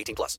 18 plus.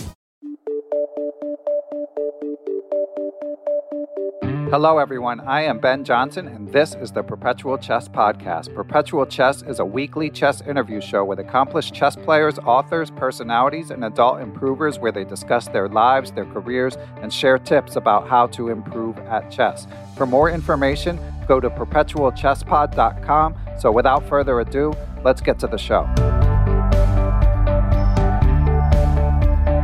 Hello, everyone. I am Ben Johnson, and this is the Perpetual Chess Podcast. Perpetual Chess is a weekly chess interview show with accomplished chess players, authors, personalities, and adult improvers where they discuss their lives, their careers, and share tips about how to improve at chess. For more information, go to perpetualchesspod.com. So, without further ado, let's get to the show.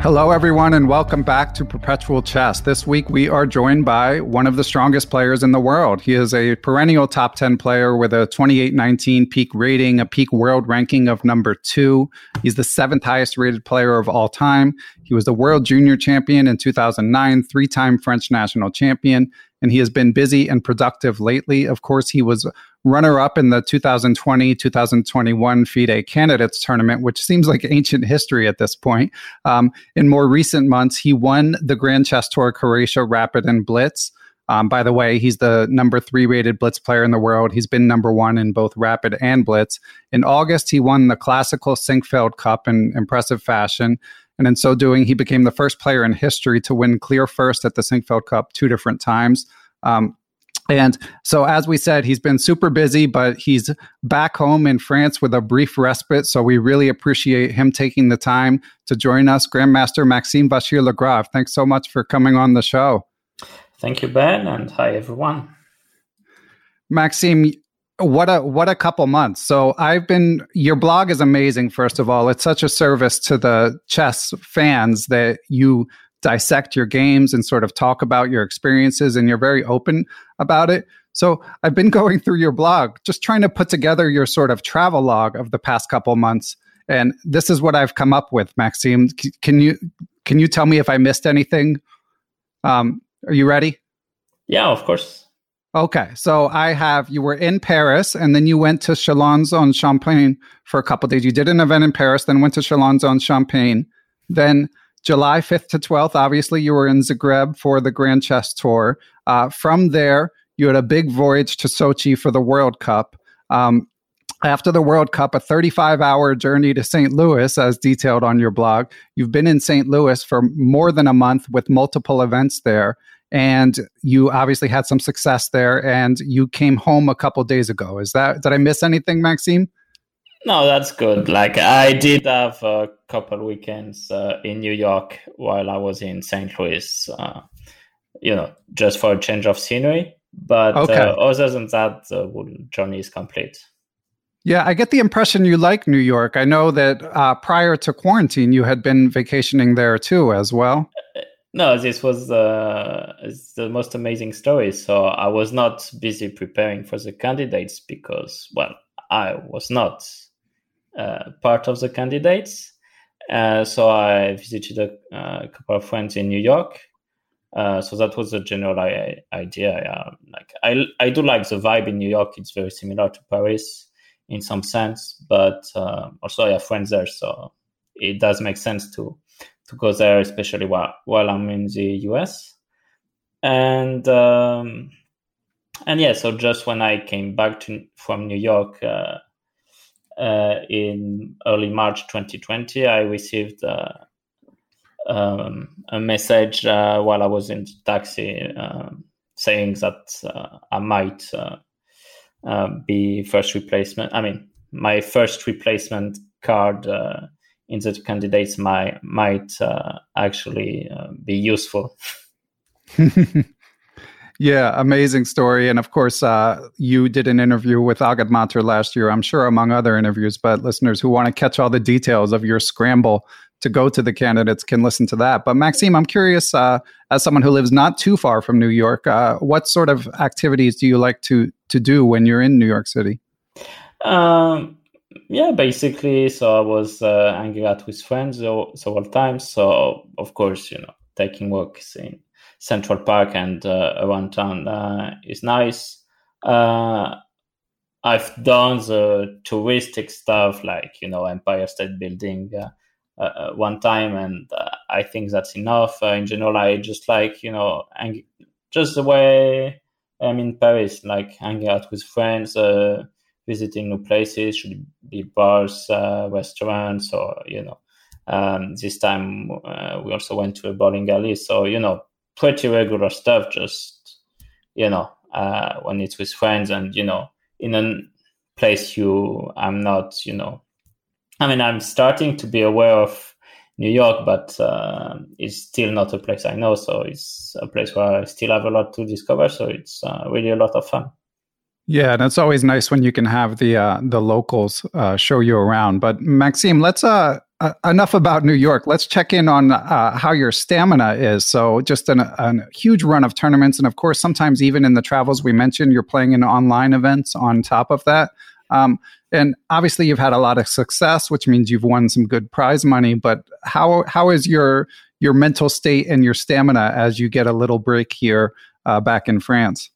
Hello, everyone, and welcome back to Perpetual Chess. This week, we are joined by one of the strongest players in the world. He is a perennial top 10 player with a 2819 peak rating, a peak world ranking of number two. He's the seventh highest rated player of all time. He was the world junior champion in 2009, three time French national champion, and he has been busy and productive lately. Of course, he was runner up in the 2020 2021 FIDE Candidates Tournament, which seems like ancient history at this point. Um, in more recent months, he won the Grand Chess Tour Croatia Rapid and Blitz. Um, by the way, he's the number three rated Blitz player in the world. He's been number one in both Rapid and Blitz. In August, he won the classical Sinquefield Cup in impressive fashion. And in so doing, he became the first player in history to win clear first at the Sinquefield Cup two different times. Um, and so, as we said, he's been super busy, but he's back home in France with a brief respite. So, we really appreciate him taking the time to join us. Grandmaster Maxime Vachier-Lagrave, thanks so much for coming on the show. Thank you, Ben, and hi, everyone. Maxime, what a what a couple months. So I've been your blog is amazing first of all. It's such a service to the chess fans that you dissect your games and sort of talk about your experiences and you're very open about it. So I've been going through your blog just trying to put together your sort of travel log of the past couple months and this is what I've come up with Maxime. Can you can you tell me if I missed anything? Um, are you ready? Yeah, of course. Okay, so I have you were in Paris and then you went to Chalons on Champagne for a couple days. You did an event in Paris, then went to Chalons on Champagne. Then July 5th to 12th, obviously you were in Zagreb for the Grand Chess Tour. Uh, from there, you had a big voyage to Sochi for the World Cup. Um, after the World Cup, a 35 hour journey to St. Louis, as detailed on your blog. You've been in St. Louis for more than a month with multiple events there. And you obviously had some success there. And you came home a couple days ago. Is that did I miss anything, Maxime? No, that's good. Like I did have a couple weekends uh, in New York while I was in St. Louis. Uh, you know, just for a change of scenery. But uh, other than that, the journey is complete. Yeah, I get the impression you like New York. I know that uh, prior to quarantine, you had been vacationing there too, as well. No, this was uh, the most amazing story. So I was not busy preparing for the candidates because, well, I was not uh, part of the candidates. Uh, so I visited a, a, couple of friends in New York. Uh, so that was the general idea. like I, I do like the vibe in New York. It's very similar to Paris in some sense, but uh, also I have friends there, so it does make sense to to go there, especially while while I'm in the US. And um, and yeah, so just when I came back to from New York uh, uh, in early March 2020, I received uh, um, a message uh, while I was in the taxi um, saying that uh, I might uh, be first replacement. I mean, my first replacement card in the candidates might might uh, actually uh, be useful. yeah, amazing story, and of course, uh, you did an interview with Agadmator last year. I'm sure among other interviews, but listeners who want to catch all the details of your scramble to go to the candidates can listen to that. But Maxime, I'm curious, uh, as someone who lives not too far from New York, uh, what sort of activities do you like to to do when you're in New York City? Um, yeah, basically, so I was uh, hanging out with friends several times. So of course, you know, taking walks in Central Park and uh, around town uh, is nice. Uh, I've done the touristic stuff like you know Empire State Building uh, uh, one time, and uh, I think that's enough. in general, I just like you know, hang- just the way I'm in Paris, like hanging out with friends, visiting new places, should be bars, restaurants, or you know. Um, this time uh, we also went to a bowling alley, so you know, pretty regular stuff. Just you know, uh, when it's with friends, and you know, in a place you, I'm not, you know, I mean, I'm starting to be aware of New York, but uh, it's still not a place I know. So it's a place where I still have a lot to discover. So it's uh, really a lot of fun. Yeah, and it's always nice when you can have the uh, the locals uh, show you around. But Maxime, let's uh, uh enough about New York. Let's check in on uh, how your stamina is. So, just an, a huge run of tournaments, and of course, sometimes even in the travels we mentioned, you're playing in online events on top of that. Um, and obviously, you've had a lot of success, which means you've won some good prize money. But how how is your your mental state and your stamina as you get a little break here uh, back in France?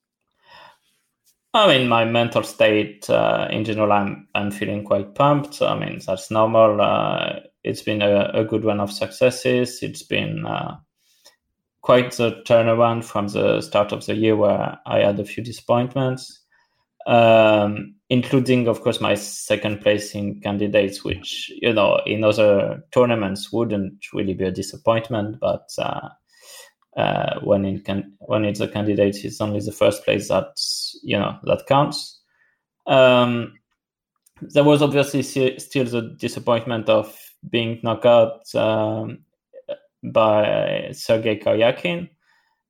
I mean, my mental state uh, in general, I'm I'm feeling quite pumped. I mean, that's normal. Uh, it's been a, a, good run of successes. It's been uh, quite the turnaround from the start of the year where I had a few disappointments um, including, of course, my second place in candidates, which you know in other tournaments wouldn't really be a disappointment, but uh, when in can- when it's a candidate, it's only the first place that you know that counts. Um, there was obviously still the disappointment of being knocked out um, by Sergei Karyakin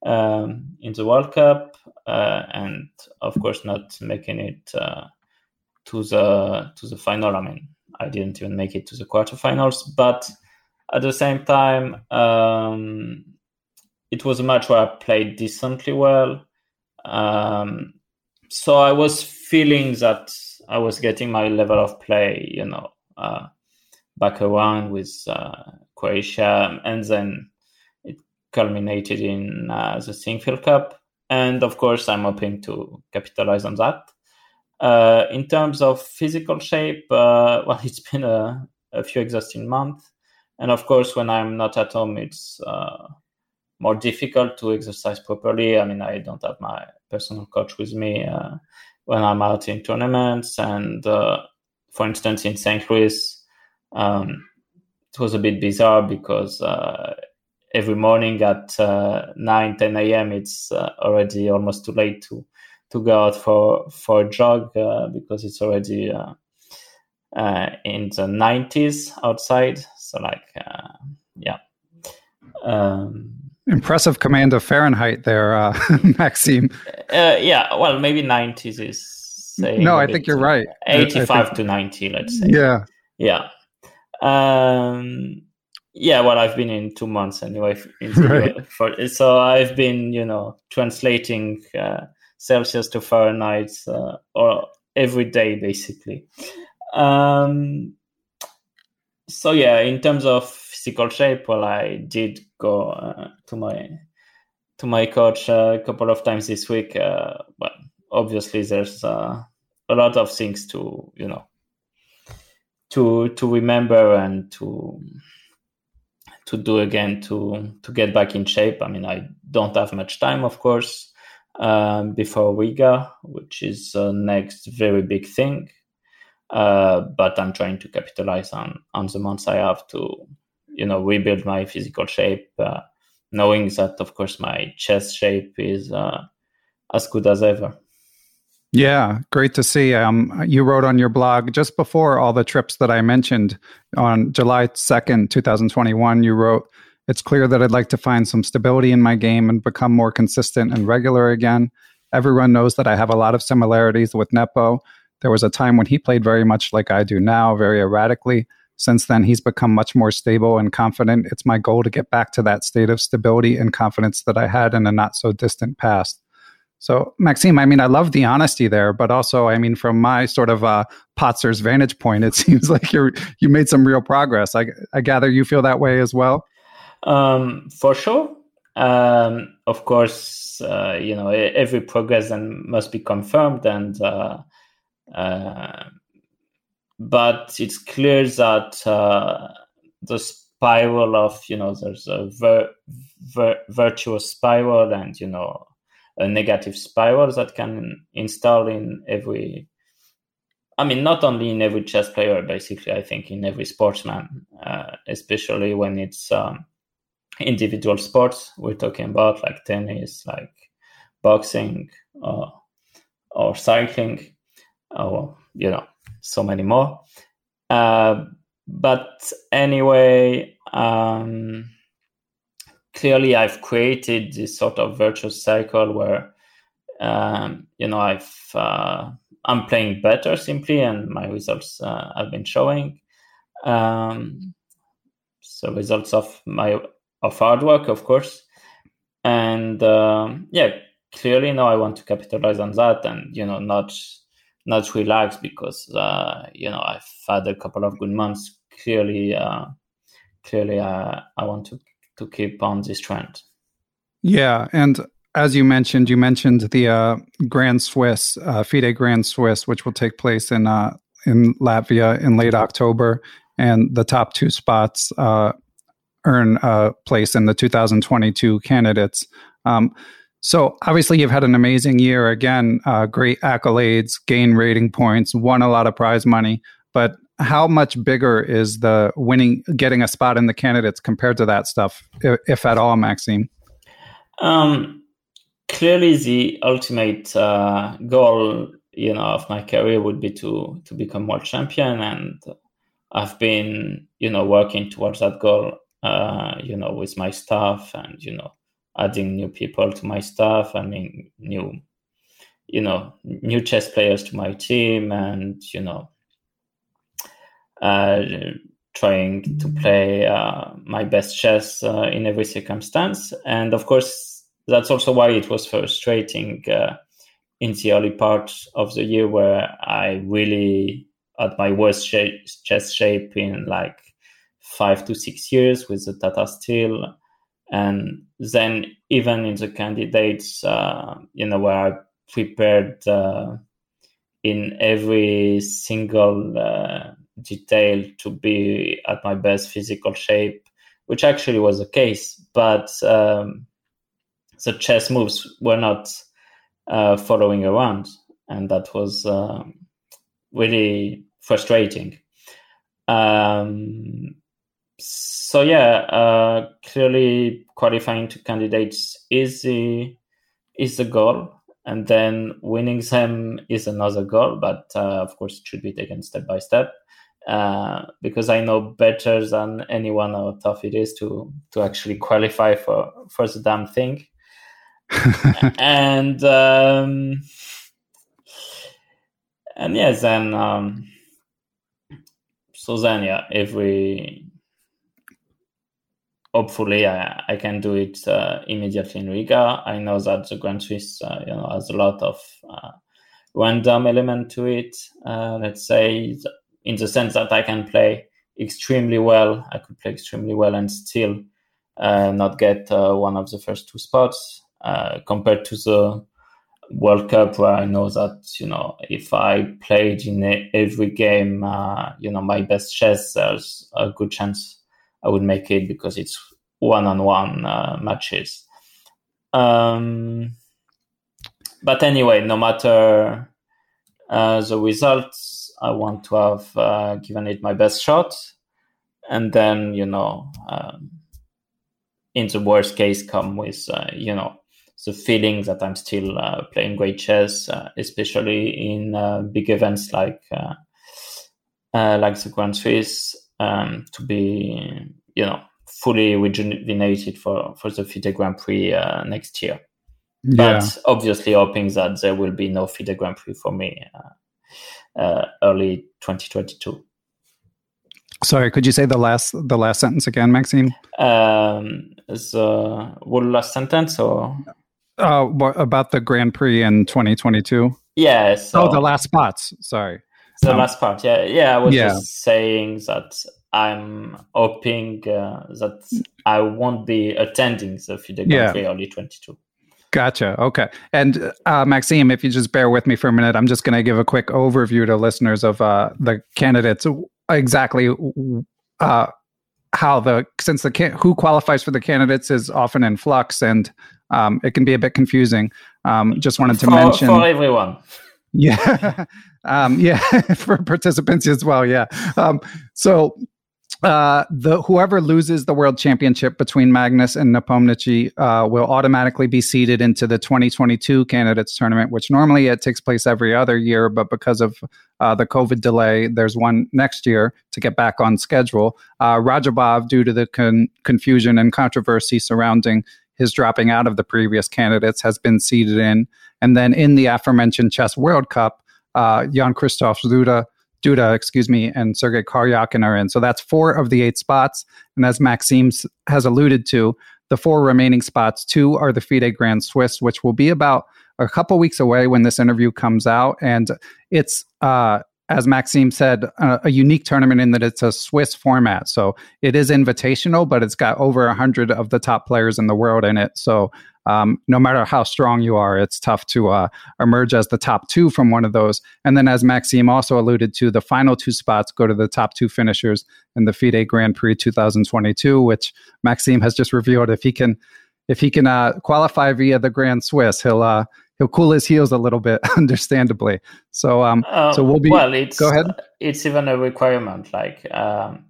um, in the World Cup, uh, and of course not making it uh, to the to the final. I mean, I didn't even make it to the quarterfinals, but at the same time, um, it was a match where I played decently well. Um, so I was feeling that I was getting my level of play, you know, uh, back around with uh, Croatia, and then it culminated in uh, the Sinquefield Cup. And of course, I'm hoping to capitalize on that. Uh, in terms of physical shape, uh, well, it's been a, a, few exhausting months. And of course, when I'm not at home, it's uh, more difficult to exercise properly. I mean, I don't have my personal coach with me uh, when I'm out in tournaments. And uh, for instance, in St. Louis, um, it was a bit bizarre because every morning at uh, 9 10 a.m it's uh, already almost too late to to go out for for a jog uh, because it's already uh, uh, in the 90s outside so like uh, yeah um, impressive command of fahrenheit there uh, maxime yeah well maybe 90s is no i think you're right 85 think, to 90 let's say yeah yeah um yeah, well, I've been in two months anyway. Right. For, so I've been, you know, translating uh, Celsius to Fahrenheit uh, or every day basically. Um, so yeah, in terms of physical shape, well, I did go uh, to my to my coach a couple of times this week. Uh, but obviously, there's uh, a lot of things to you know to to remember and to to do again to to get back in shape. I mean, I don't have much time, of course, um, before Riga, which is the next very big thing. Uh, but I'm trying to capitalize on on the months I have to, you know, rebuild my physical shape, uh, knowing that, of course, my chest shape is uh, as good as ever. Yeah, great to see. Um, you wrote on your blog just before all the trips that I mentioned on July 2nd, 2021. You wrote, It's clear that I'd like to find some stability in my game and become more consistent and regular again. Everyone knows that I have a lot of similarities with Nepo. There was a time when he played very much like I do now, very erratically. Since then, he's become much more stable and confident. It's my goal to get back to that state of stability and confidence that I had in a not so distant past. So, Maxime, I mean, I love the honesty there, but also, I mean, from my sort of uh, patzer's vantage point, it seems like you're you made some real progress. I, I gather you feel that way as well. Um, for sure. Um, of course, uh, you know, every progress then must be confirmed, and uh, uh, but it's clear that uh, the spiral of you know there's a virtuous spiral, and you know a negative spiral that can install in every I mean, not only in every chess player, basically, I think in every sportsman, uh, especially when it's um, individual sports. We're talking about, like tennis, like boxing, or, or cycling, or, you know, so many more. Uh, but anyway, um, clearly I've created this sort of virtuous cycle where um, you know I've uh, I'm playing better simply, and my results uh, have been showing. Um, so results of my of hard work, of course, and um, yeah, clearly now I want to capitalize on that, and you know not not relax because uh, you know I've had a couple of good months. Clearly, uh, clearly, uh, I want to to keep on this trend. Yeah, and as you mentioned, you mentioned the uh, Grand Swiss, uh, FIDE Grand Swiss, which will take place in uh, in Latvia in late October, and the top two spots earn a place in the 2022 candidates. Um, so obviously, you've had an amazing year. Again, uh, great accolades, gain rating points, won a lot of prize money. But how much bigger is the winning, getting a spot in the candidates compared to that stuff, if, if at all, Maxime? Um, clearly, the ultimate uh, goal, you know, of my career would be to to become world champion, and I've been, you know, working towards that goal, uh, you know, with my staff, and you know, adding new people to my staff. I mean, new, you know, new chess players to my team, and you know uh, trying to play uh, my best chess uh, in every circumstance. And of course, that's also why it was frustrating in the early part of the year where I really at my worst shape, chess shape in like five to six years with the Tata Steel. And then even in the candidates, uh, you know, where I prepared uh, in every single uh, detail to be at my best physical shape, which actually was the case. But um, the chess moves were not uh, following around, and that was um, really frustrating. Um, so yeah, uh, clearly qualifying to candidates is the is the goal, and then winning them is another goal. But uh, of course, it should be taken step by step. Uh, because I know better than anyone how tough it is to to actually qualify for for the damn thing. and um, and yeah, then um, so then yeah, if we hopefully I, I can do it uh, immediately in Riga. I know that the Grand Swiss uh, you know has a lot of uh, random element to it. Uh, let's say in the sense that I can play extremely well. I could play extremely well and still uh, not get uh, one of the first two spots compared to the World Cup, where I know that you know if I played in every game, you know my best chess, there's a good chance I would make it because it's one-on-one uh, matches. Um, but anyway, no matter uh, the results, I want to have uh, given it my best shot, and then you know, um, in the worst case, come with uh, you know the feeling that I'm still uh, playing great chess, especially in big events like like the Grand Swiss um, to be, you know, fully rejuvenated for, for the FIDE Grand Prix uh, next year. Yeah. But obviously, hoping that there will be no FIDE Grand Prix for me uh, uh, early 2022. Sorry, could you say the last the last sentence again, Maxime? Um, the one last sentence or? Uh, what, about the Grand Prix in 2022? Yes. Yeah, so, oh, the last spots. Sorry the um, last part yeah yeah i was yeah. just saying that i'm hoping uh, that i won't be attending the fide yeah. early 22 Gotcha. Okay. And uh, Maxime, if you just bear with me for a minute, I'm just going to give a quick overview to listeners of uh, the candidates exactly uh, how the since the can- who qualifies for the candidates is often in flux and um, it can be a bit confusing. Um, just wanted to for, mention for everyone. Yeah. um, yeah. for participants as well. Yeah. Um, so uh, the whoever loses the world championship between Magnus and Nepomniachtchi uh, will automatically be seeded into the 2022 candidates tournament, which normally it takes place every other year, but because of uh, the COVID delay, there's one next year to get back on schedule. Uh, Radjabov, due to the con- confusion and controversy surrounding his dropping out of the previous candidates has been seeded in. And then in the aforementioned Chess World Cup, uh, Jan-Krzysztof Duda, Duda, excuse me, and Sergei Karyakin are in. So that's four of the eight spots. And as Maxime has alluded to, the four remaining spots, two are the FIDE Grand Swiss, which will be about a couple weeks away when this interview comes out. And it's uh, as Maxime said, uh, a unique tournament in that it's a Swiss format. So it is invitational, but it's got over 100 of the top players in the world in it. So um, no matter how strong you are, it's tough to uh, emerge as the top two from one of those. And then, as Maxime also alluded to, the final two spots go to the top two finishers in the FIDE Grand Prix 2022, which Maxime has just revealed if he can. If he can uh, qualify via the Grand Swiss, he'll uh, he'll cool his heels a little bit, understandably. So, um, uh, so we'll be. Well, it's go ahead. It's even a requirement, like um,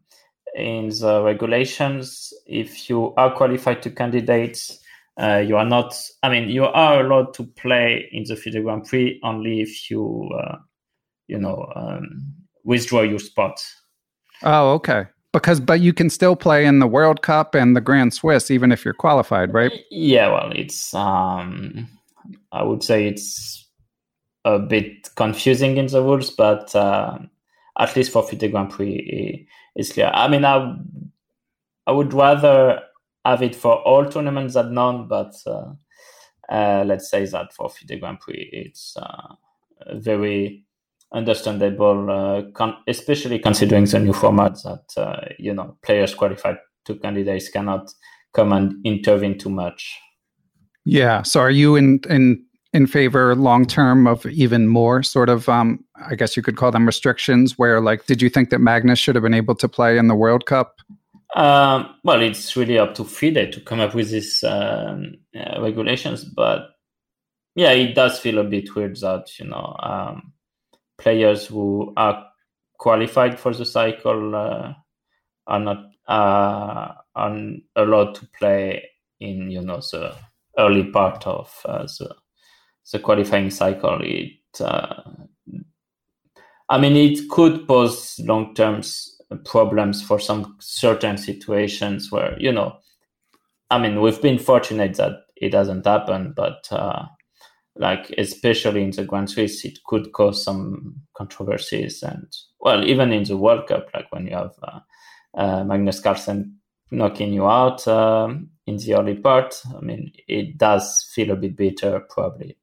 in the regulations. If you are qualified to candidates, uh, you are not. I mean, you are allowed to play in the FIDE Grand Prix only if you, uh, you know, um, withdraw your spot. Oh, okay. Because, but you can still play in the World Cup and the Grand Swiss, even if you're qualified, right? Yeah. Well, it's. Um, I would say it's a bit confusing in the rules, but uh, at least for FIDE Grand Prix, it's clear. I mean, I, I would rather have it for all tournaments than none, but uh, uh, let's say that for FIDE Grand Prix, it's uh, very understandable, con- especially considering the new format that you know players qualified to candidates cannot come and intervene too much. Yeah. So are you in in in favor long term of even more sort of um I guess you could call them restrictions where like did you think that Magnus should have been able to play in the World Cup? Um, well, it's really up to FIDE to come up with these um, uh, regulations, but yeah, it does feel a bit weird that you know um, players who are qualified for the cycle uh, are not uh, are allowed to play in you know the early part of uh, the the qualifying cycle. It uh, I mean, it could pose long term problems for some certain situations where you know. I mean, we've been fortunate that it hasn't happened, but uh, like especially in the Grand Swiss, it could cause some controversies, and well, even in the World Cup, like when you have uh, uh, Magnus Carlsen knocking you out um, in the early part, I mean, it does feel a bit bitter, probably.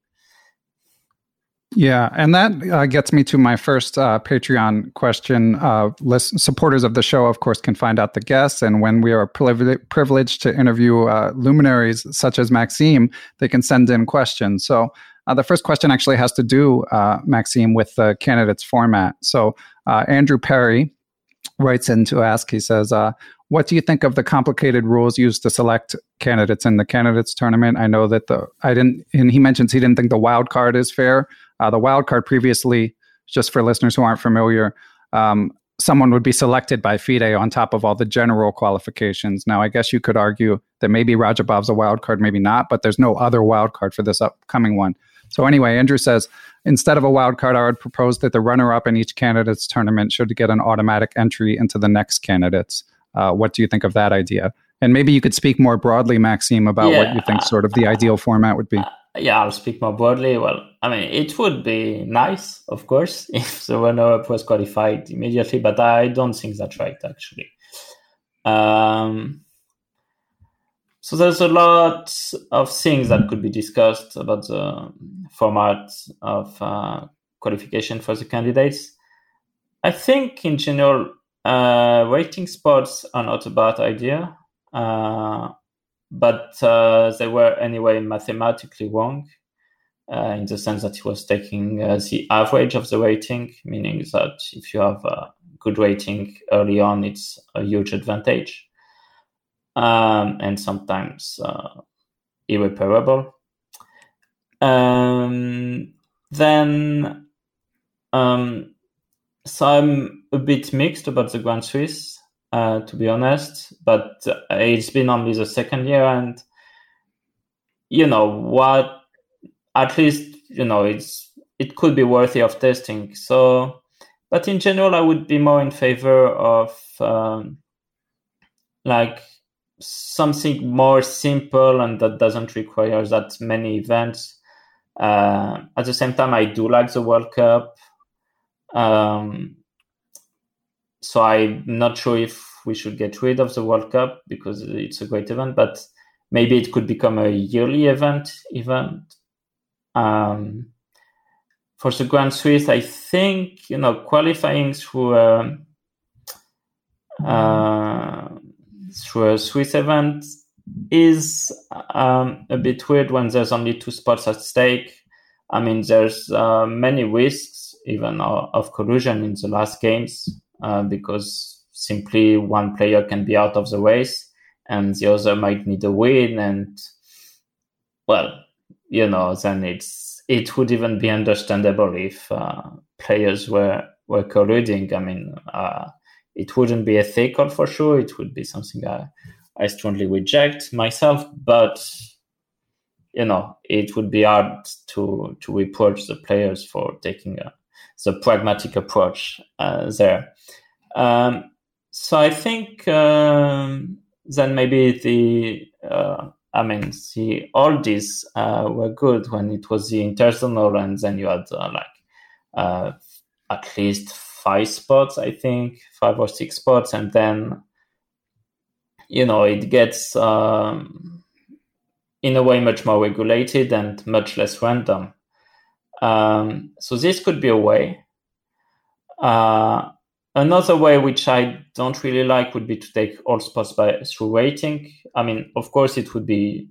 Yeah, and that uh, gets me to my first uh, Patreon question. Uh, list, supporters of the show, of course, can find out the guests, and when we are privileged to interview uh, luminaries such as Maxime, they can send in questions. So uh, the first question actually has to do, uh, Maxime, with the candidates format. So Andrew Perry writes in to ask. He says, what do you think of the complicated rules used to select candidates in the candidates tournament? I know that the I didn't, and he mentions he didn't think the wild card is fair. Uh, the wild card previously, just for listeners who aren't familiar, um, someone would be selected by FIDE on top of all the general qualifications. Now, I guess you could argue that maybe Radjabov's a wild card, maybe not, but there's no other wild card for this upcoming one. So anyway, Andrew says instead of a wild card, I would propose that the runner-up in each candidates tournament should get an automatic entry into the next candidates. Uh, what do you think of that idea? And maybe you could speak more broadly, Maxime, about yeah, what you think sort of the ideal format would be. Yeah, I'll speak more broadly. Well, I mean, it would be nice, of course, if the runner-up was qualified immediately, but I don't think that's right, actually. Um, so there's a lot of things that could be discussed about the format of uh, qualification for the candidates. I think, in general, uh, spots are not a bad idea, uh, but uh, they were anyway mathematically wrong uh, in the sense that he was taking uh, the average of the rating, meaning that if you have a good rating early on, it's a huge advantage, um, and sometimes uh, irreparable. Um, then um, so I'm a bit mixed about the Grand Swiss, uh, to be honest. But it's been only the second year, and you know what? At least you know it's it could be worthy of testing. So, but in general, I would be more in favor of um, like something more simple and that doesn't require that many events. Uh, at the same time, I do like the World Cup. Um, so I'm not sure if we should get rid of the World Cup because it's a great event, but maybe it could become a yearly event. Event um, for the Grand Swiss, I think you know qualifying through a, uh, through a Swiss event is um, a bit weird when there's only two spots at stake. I mean, there's uh, many risks even of collusion in the last games uh, because simply one player can be out of the race and the other might need a win and well you know then it's it would even be understandable if uh, players were were colluding. I mean uh, it wouldn't be ethical for sure. It would be something i i strongly reject myself but you know it would be hard to to reproach the players for taking a the pragmatic approach uh, there. Um, so I think um, then maybe the uh, I mean the oldies uh, were good when it was the interzonal, and then you had uh, like uh, at least five spots, I think five or six spots, and then you know it gets um, in a way much more regulated and much less random. Um, so this could be a way. Uh, another way, which I don't really like, would be to take all spots by through rating. I mean, of course, it would be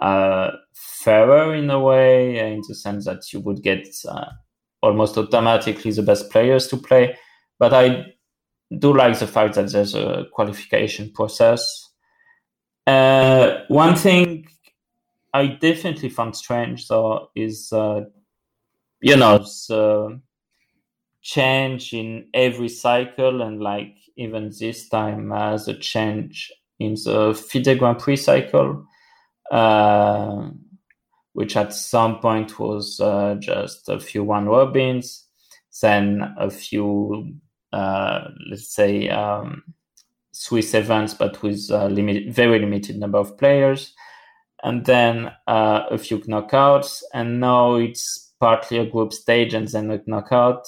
uh, fairer in a way, in the sense that you would get uh, almost automatically the best players to play. But I do like the fact that there's a qualification process. Uh, one thing I definitely found strange, though, is uh, you know, the, change in every cycle, and like even this time, uh, the change in the FIDE Grand Prix cycle, uh, which at some point was uh, just a few round robins, then a few, uh, let's say, um, Swiss events, but with a limit, very limited number of players, and then uh, a few knockouts, and now it's partly a group stage and then a knockout.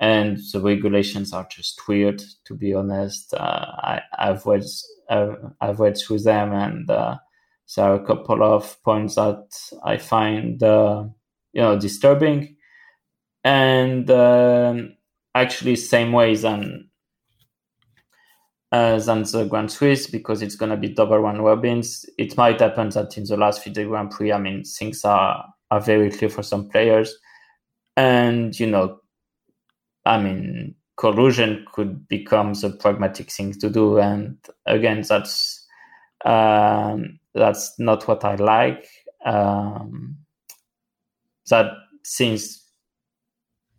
And the regulations are just weird, to be honest. Uh, I, have read, I've read through them, and uh, there are a couple of points that I find, uh, you know, disturbing. And um, actually, same way than uh, than the Grand Swiss because it's going to be double round robins. It might happen that in the last FIDE Grand Prix, I mean, things are, are very clear for some players. And, you know, I mean, collusion could become the pragmatic thing to do. And again, that's um, that's not what I like. Um, that things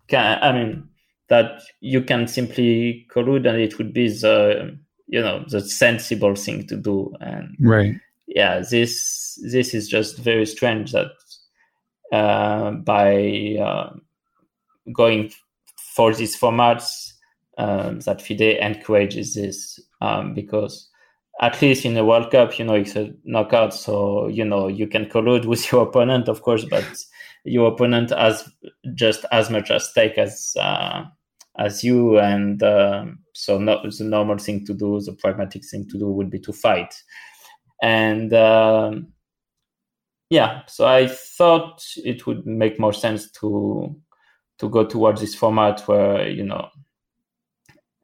can, I mean, that you can simply collude and it would be the you know the sensible thing to do and right yeah this this is just very strange that uh, by uh, going for these formats um, that FIDE encourages this um, because at least in the World Cup, you know, it's a knockout, so you know you can collude with your opponent, of course, but your opponent has just as much at stake as uh, as you, and um, so not, the normal thing to do, the pragmatic thing to do, would be to fight, and um, yeah, so I thought it would make more sense to to go towards this format where you know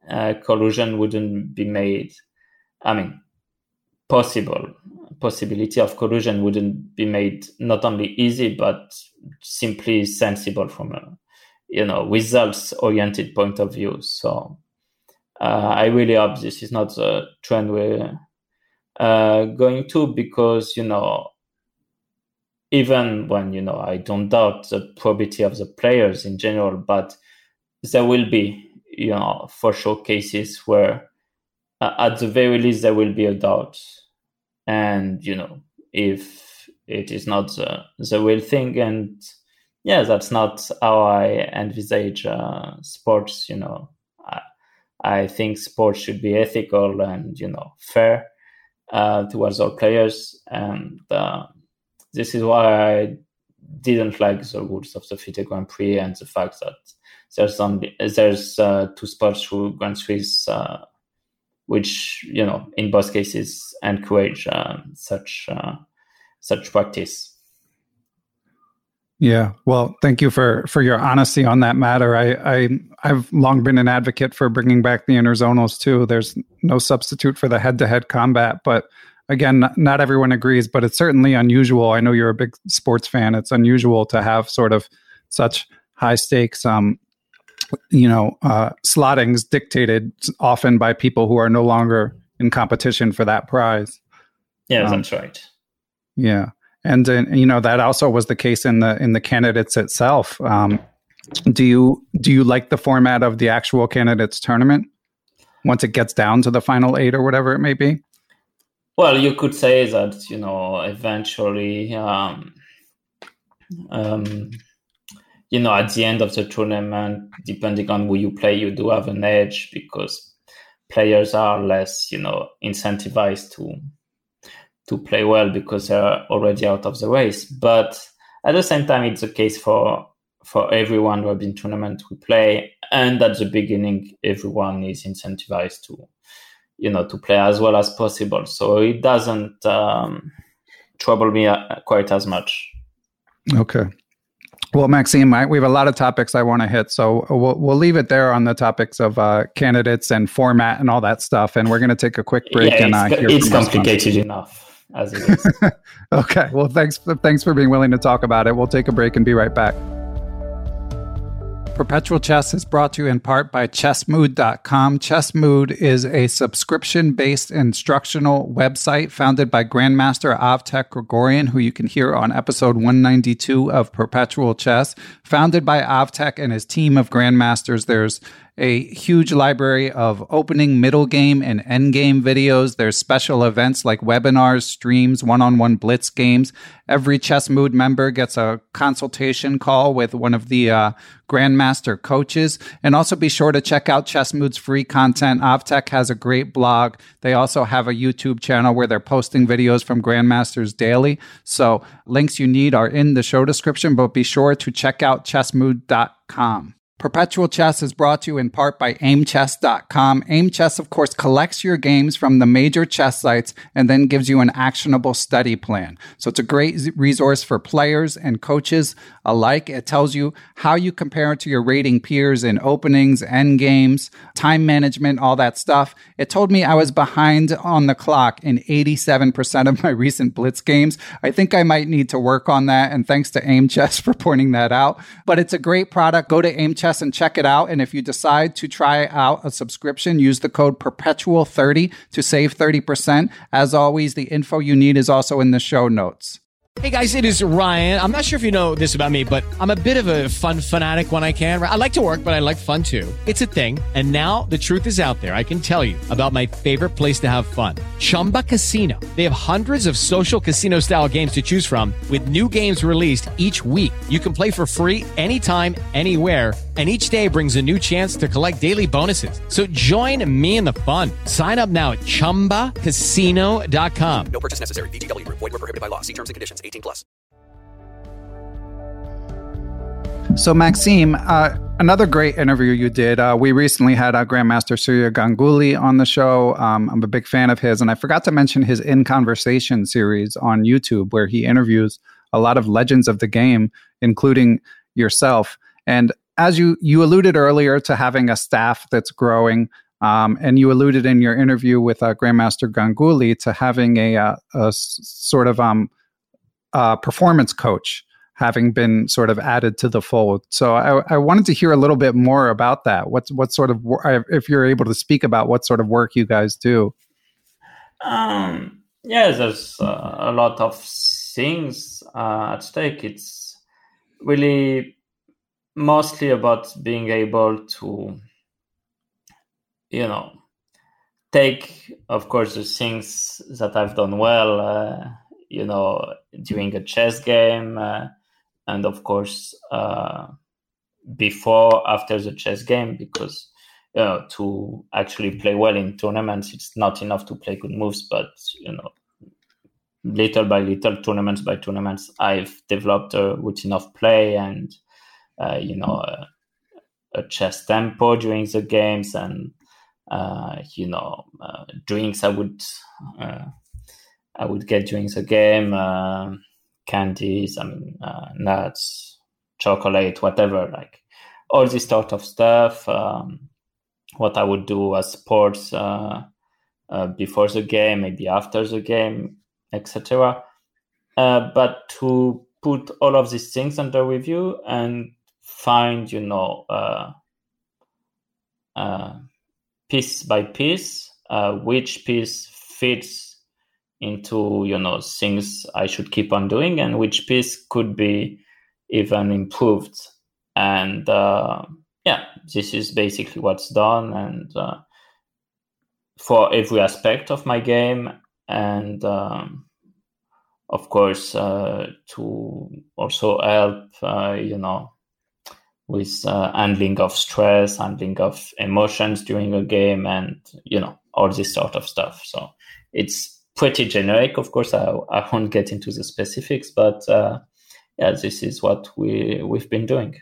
uh, collusion wouldn't be made. I mean, possible possibility of collusion wouldn't be made not only easy but simply sensible from a you know results oriented point of view so uh, i really hope this is not the trend we're uh, going to because you know even when you know i don't doubt the probity of the players in general but there will be you know for sure cases where uh, at the very least there will be a doubt. And you know if it is not the, the real thing and yeah that's not how i envisage uh, sports you know. I, I think sports should be ethical and you know fair uh, towards all players. And uh, this is why i didn't like the rules of the FIDE Grand Prix and the fact that there's only there's uh, two sports through Grand Swiss uh, which you know in both cases encourage uh, such uh, such practice. Yeah, well, thank you for for your honesty on that matter. I, I I've long been an advocate for bringing back the interzonals too. There's no substitute for the head-to-head combat, but again, not, not everyone agrees. But it's certainly unusual. I know you're a big sports fan. It's unusual to have sort of such high stakes um, you know, uh, slottings dictated often by people who are no longer in competition for that prize. Yeah, um, that's right. Yeah, and uh, you know that also was the case in the in the candidates itself. Um, do you do you like the format of the actual candidates tournament once it gets down to the final eight or whatever it may be? Well, you could say that you know eventually. Um, um, you know, at the end of the tournament, depending on who you play, you do have an edge because players are less, you know, incentivized to to play well because they're already out of the race. But at the same time, it's the case for for everyone Robin tournament we play, and at the beginning, everyone is incentivized to, you know, to play as well as possible. So it doesn't um, trouble me uh, quite as much. Okay. Well, Maxime, I, we have a lot of topics I want to hit, so we'll we'll leave it there on the topics of uh, candidates and format and all that stuff. And we're going to take a quick break. Yeah, and uh, it's complicated enough as it is. okay. Well, thanks thanks for being willing to talk about it. We'll take a break and be right back. Perpetual Chess is brought to you in part by chessmood.com. Chessmood is a subscription based instructional website founded by Grandmaster Avetik Grigoryan, who you can hear on episode 192 of Perpetual Chess. Founded by Avtek and his team of Grandmasters, there's a huge library of opening, middle game, and end game videos. There's special events like webinars, streams, one on one blitz games. Every Chess Mood member gets a consultation call with one of the uh, Grandmaster coaches. And also be sure to check out Chess Mood's free content. Avetik has a great blog. They also have a YouTube channel where they're posting videos from Grandmasters daily. So links you need are in the show description, but be sure to check out chessmood.com. Perpetual Chess is brought to you in part by aimchess.com. Aimchess, of course, collects your games from the major chess sites and then gives you an actionable study plan. So it's a great resource for players and coaches alike. It tells you how you compare to your rating peers in openings, end games, time management, all that stuff. It told me I was behind on the clock in 87% of my recent Blitz games. I think I might need to work on that. And thanks to Aimchess for pointing that out. But it's a great product. Go to Aimchess and check it out. And if you decide to try out a subscription, use the code perpetual30 to save 30%. As always, the info you need is also in the show notes. Hey guys, it is Ryan. I'm not sure if you know this about me, but I'm a bit of a fun fanatic when I can. I like to work, but I like fun too. It's a thing. And now the truth is out there. I can tell you about my favorite place to have fun Chumba Casino. They have hundreds of social casino style games to choose from, with new games released each week. You can play for free anytime, anywhere. And each day brings a new chance to collect daily bonuses. So join me in the fun. Sign up now at chumbacasino.com. No purchase necessary. VGW Group. Void were prohibited by law. See terms and conditions. 18 plus. So, Maxime, uh, another great interview you did. Uh, we recently had uh, Grandmaster Surya Ganguly on the show. Um, I'm a big fan of his, and I forgot to mention his In Conversation series on YouTube, where he interviews a lot of legends of the game, including yourself. And as you you alluded earlier to having a staff that's growing, um, and you alluded in your interview with uh, Grandmaster Ganguly to having a, uh, a s- sort of um, uh, performance coach having been sort of added to the fold. So I, I wanted to hear a little bit more about that. What's what sort of if you're able to speak about what sort of work you guys do. Um, yeah, there's uh, a lot of things uh, at stake. It's really mostly about being able to, you know, take, of course, the things that I've done well, uh, you know, during a chess game, uh, and of course, uh, before, after the chess game, because you know, to actually play well in tournaments, it's not enough to play good moves, but you know, little by little, tournaments by tournaments, I've developed a routine of play and you know a, a, chess tempo during the games and uh, you know uh, drinks I would uh, I would get during the game, uh, candies, I mean uh, nuts, chocolate, whatever, like all this sort of stuff. Um, what I would do as sports before the game, maybe after the game, etc. but to put all of these things under review and find you know uh, uh, piece by piece uh, which piece fits into you know things I should keep on doing and which piece could be even improved. And uh, yeah this is basically what's done and uh, for every aspect of my game and um, of course uh, to also help you know with uh, handling of stress, handling of emotions during a game, and you know all this sort of stuff. So it's pretty generic. Of course, I, I won't get into the specifics, but uh, yeah, this is what we we've been doing.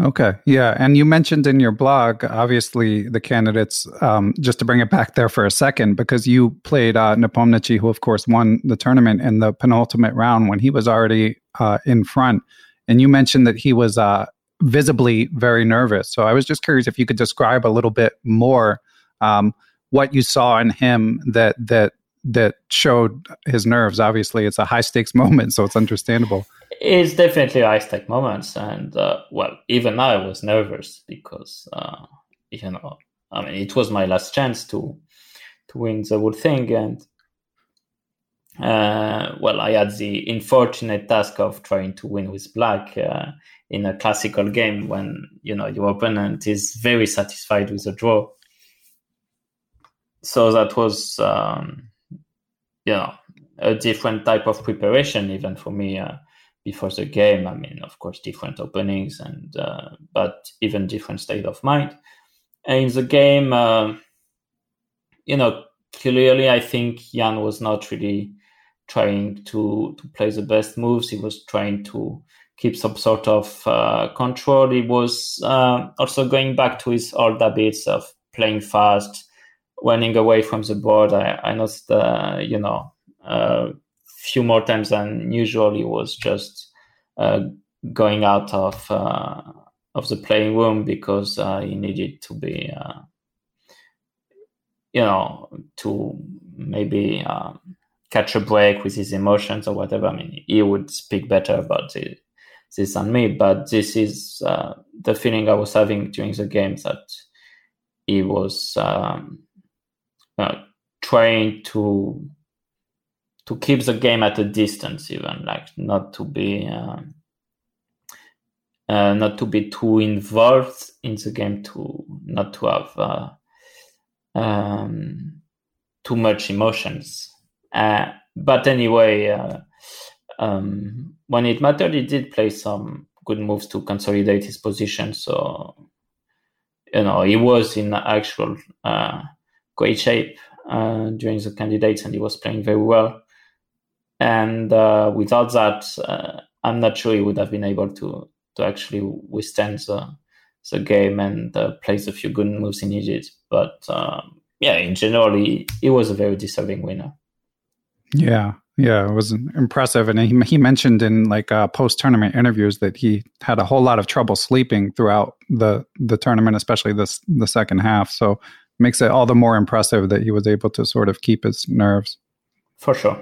Okay, yeah, and you mentioned in your blog, obviously the candidates. Um, just to bring it back there for a second, because you played uh, Nepomniachtchi, who of course won the tournament in the penultimate round when he was already uh, in front, and you mentioned that he was uh, visibly very nervous. So I was just curious if you could describe a little bit more um, what you saw in him that that that showed his nerves. Obviously, it's a high stakes moment, so it's understandable. It's definitely high stakes moments, and uh, well, even I was nervous because uh, you know, I mean, it was my last chance to to win the whole thing, and uh, well, I had the unfortunate task of trying to win with black uh, in a classical game when you know your opponent is very satisfied with a draw. So that was, um, you know, a different type of preparation even for me. Uh, before the game. I mean, of course, different openings and uh, but even different state of mind. And in the game, uh, you know, clearly, I think Ian was not really trying to to play the best moves. He was trying to keep some sort of uh, control. He was uh, also going back to his old habits of playing fast, running away from the board. I, I noticed, uh, you know, uh, few more times than usual. He was just uh, going out of uh, of the playing room because uh, he needed to be, you know, to maybe catch a break with his emotions or whatever. I mean, he would speak better about it, this than me, but this is uh, the feeling I was having during the game that he was um, trying to to keep the game at a distance, even like not to be um, uh, not to be too involved in the game, to not to have uh, um, too much emotions. Uh, but anyway, uh, um, when it mattered, he did play some good moves to consolidate his position. So you know he was in actual uh, great shape uh, during the candidates, and he was playing very well and uh, without that, uh, I'm not sure he would have been able to to actually withstand the the game and uh, plays a few good moves in Egypt. But um, yeah, in general, he, he was a very deserving winner. Yeah, yeah, it was impressive, and he he mentioned in like uh, post tournament interviews that he had a whole lot of trouble sleeping throughout the the tournament, especially this the second half. So makes it all the more impressive that he was able to sort of keep his nerves. For sure.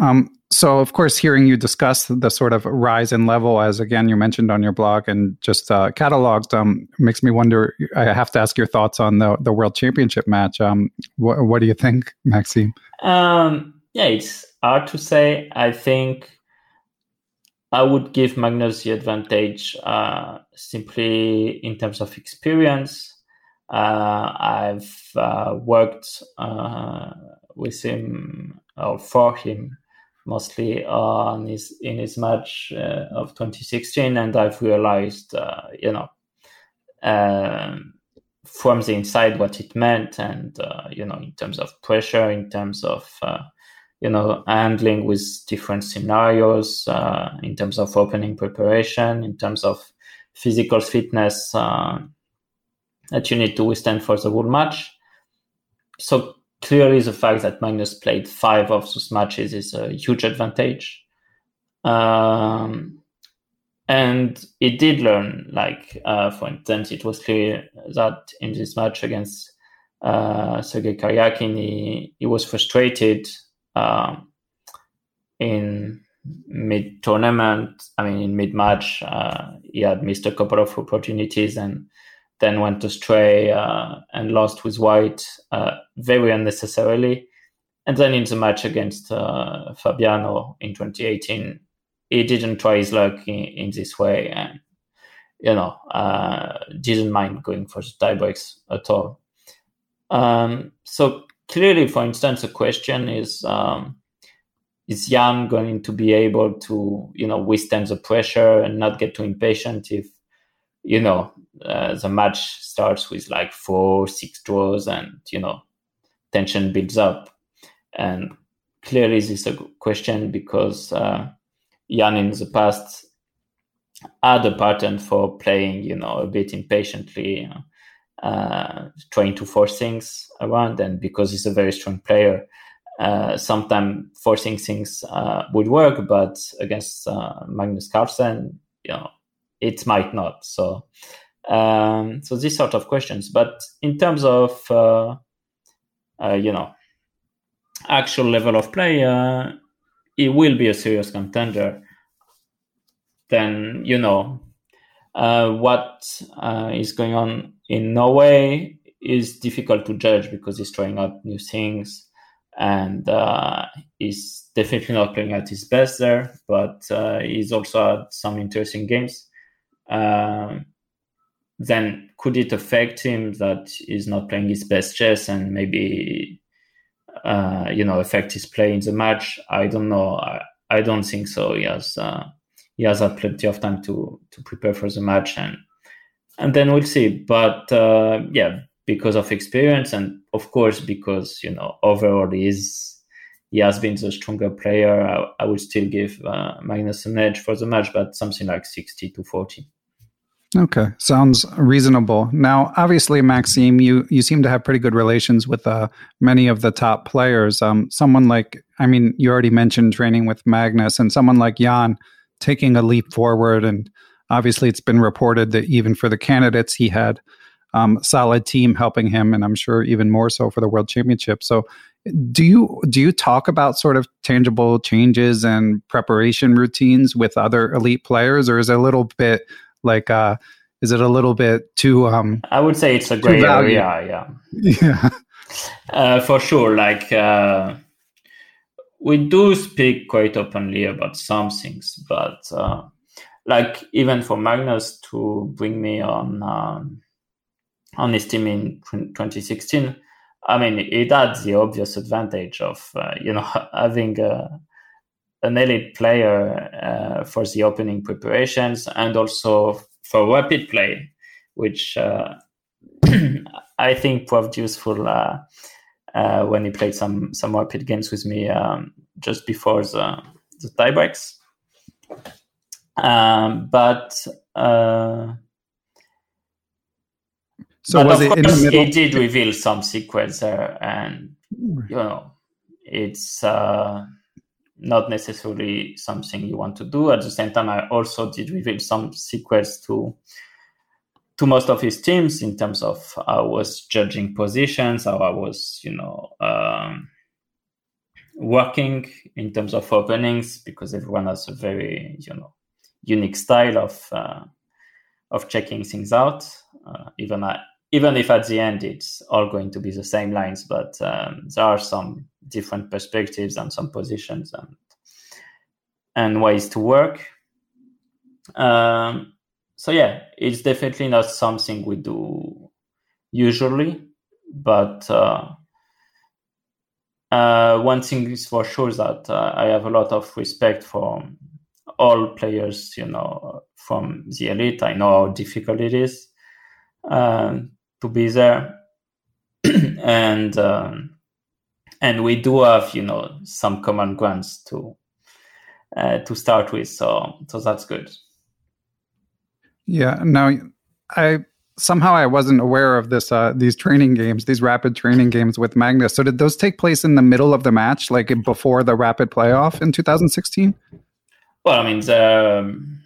Um, so, of course, hearing you discuss the sort of rise in level, as again you mentioned on your blog and just uh, cataloged, um, makes me wonder. I have to ask your thoughts on the the World Championship match. Um, wh- what do you think, Maxime? Um, yeah, it's hard to say. I think I would give Magnus the advantage uh, simply in terms of experience. Uh, I've uh, worked uh, with him or for him mostly on his in his match uh, of 2016, and I've realized, uh, you know, um, from the inside what it meant, and you know, in terms of pressure, in terms of you know, handling with different scenarios, uh, in terms of opening preparation, in terms of physical fitness uh, that you need to withstand for the whole match. So clearly the fact that Magnus played five of those matches is a huge advantage. Um, and he did learn, like, uh, for instance, it was clear that in this match against uh, Sergei Karjakin, he, he was frustrated um, in mid tournament. I mean, in mid match, uh, he had missed a couple of opportunities and then went astray uh, and lost with white uh, very unnecessarily. And then in the match against uh, Fabiano in 2018, he didn't try his luck in, in this way and, you know, uh, didn't mind going for the tiebreaks at all. Um, so clearly, for instance, the question is, um, is Ian going to be able to, you know, withstand the pressure and not get too impatient if you know, uh, the match starts with like four, six draws, and you know, tension builds up. And clearly, this is a question because uh, Ian in the past had a pattern for playing, you know, a bit impatiently, uh, trying to force things around. And because he's a very strong player, uh, sometimes forcing things uh, would work, but against uh, Magnus Carlsen, you know, it might not. So, um, so these sort of questions. But in terms of, uh, you know, actual level of play, he will be a serious contender. Then you know what is going on in Norway is difficult to judge because he's trying out new things and uh, he's definitely not playing at his best there, but uh, he's also had some interesting games. Uh, then could it affect him that he's not playing his best chess and maybe uh, you know affect his play in the match? I don't know. I, I don't think so. He has uh, he has had plenty of time to to prepare for the match and and then we'll see. But uh, yeah, because of experience and of course because you know overall is he has been the stronger player. I, I would still give uh, Magnus an edge for the match, but something like sixty to forty. Okay, sounds reasonable. Now, obviously, Maxime, you you seem to have pretty good relations with uh, many of the top players. Um, someone like, I mean, you already mentioned training with Magnus, and someone like Ian taking a leap forward. And obviously, it's been reported that even for the candidates, he had um, solid team helping him, and I'm sure even more so for the World Championship. So, do you do you talk about sort of tangible changes and preparation routines with other elite players, or is it a little bit like uh, is it a little bit too? Um, I would say it's a great area. Yeah, yeah, uh, for sure. Like uh, we do speak quite openly about some things, but uh, like even for Magnus to bring me on. Um, on his team in 2016, I mean, it had the obvious advantage of uh, you know having a, an elite player uh, for the opening preparations and also for rapid play, which uh, I think proved useful uh, uh, when he played some some rapid games with me um, just before the the tiebreaks. Um, but uh, so but was it in the middle? It did reveal some secrets there, and you know, it's uh, not necessarily something you want to do. At the same time, I also did reveal some secrets to to most of his teams in terms of how I was judging positions, how I was, you know, um, working in terms of openings, because everyone has a very, you know, unique style of uh, of checking things out. Uh, even I, even if at the end it's all going to be the same lines, but um, there are some different perspectives and some positions and and ways to work. Um, so yeah, it's definitely not something we do usually, but uh, uh, one thing is for sure that uh, I have a lot of respect for all players. You know, from the elite, I know how difficult it is. Um, to be there and um, and we do have you know some common grounds to uh, to start with so so that's good Yeah. Now, I somehow I wasn't aware of this. Uh, these training games, these rapid training games with Magnus. So did those take place in the middle of the match, like before the rapid playoff in 2016? Well i mean the, um,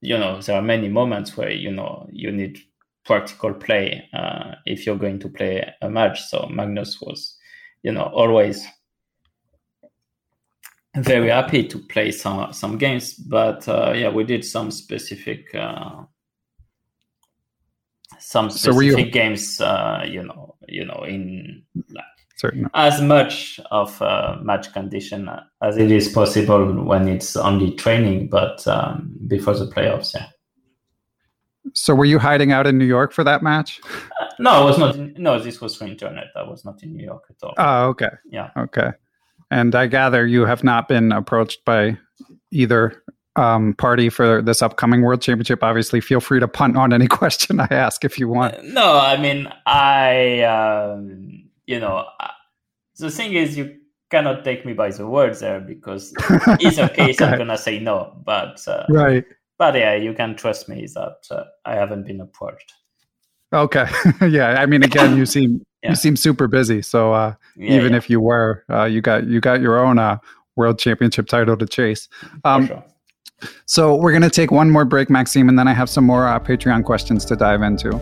you know there are many moments where you know you need practical play uh, if you're going to play a match. So magnus was you know always very happy to play some some games. But uh, yeah we did some specific uh, some So you- specific games uh, you know you know in like Certain. as much of a match condition as it is possible when it's only training, but um, before the playoffs, yeah. So were you hiding out in New York for that match? Uh, no, I was not. In, no, this was for internet. I was not in New York at all. Oh, okay. yeah. Okay. And I gather you have not been approached by either um, party for this upcoming World Championship. Obviously, feel free to punt on any question I ask if you want. No, I mean, I, um, you know, uh, the thing is, you cannot take me by the words there because it's a case I'm gonna say no. But uh, Right. but yeah, you can trust me that uh, I haven't been approached. Okay. yeah. I mean, again, you seem Yeah. you seem super busy. So uh, Yeah, even yeah, if you were, uh, you got you got your own uh, World Championship title to chase. Um, sure. So we're going to take one more break, Maxime, and then I have some more uh, Patreon questions to dive into.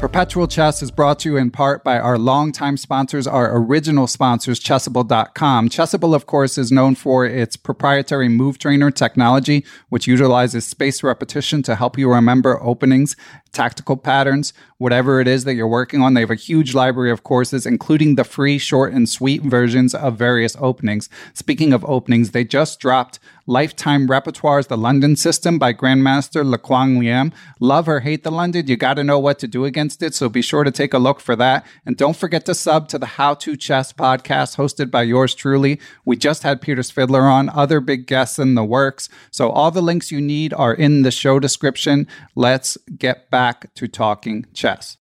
Perpetual Chess is brought to you in part by our longtime sponsors, our original sponsors, Chessable.com. Chessable, of course, is known for its proprietary move trainer technology, which utilizes space repetition to help you remember openings, tactical patterns, whatever it is that you're working on. They have a huge library of courses, including the free, short, and sweet versions of various openings. Speaking of openings, they just dropped Lifetime Repertoires, The London System by Grandmaster Le Quang Liem. Love or hate the London, you got to know what to do against it. So be sure to take a look for that. And don't forget to sub to the How to Chess podcast hosted by yours truly. We just had Peter Svidler on, other big guests in the works. So all the links you need are in the show description. Let's get back to talking chess.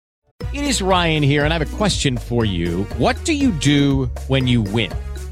It is Ryan here, and I have a question for you. What do you do when you win?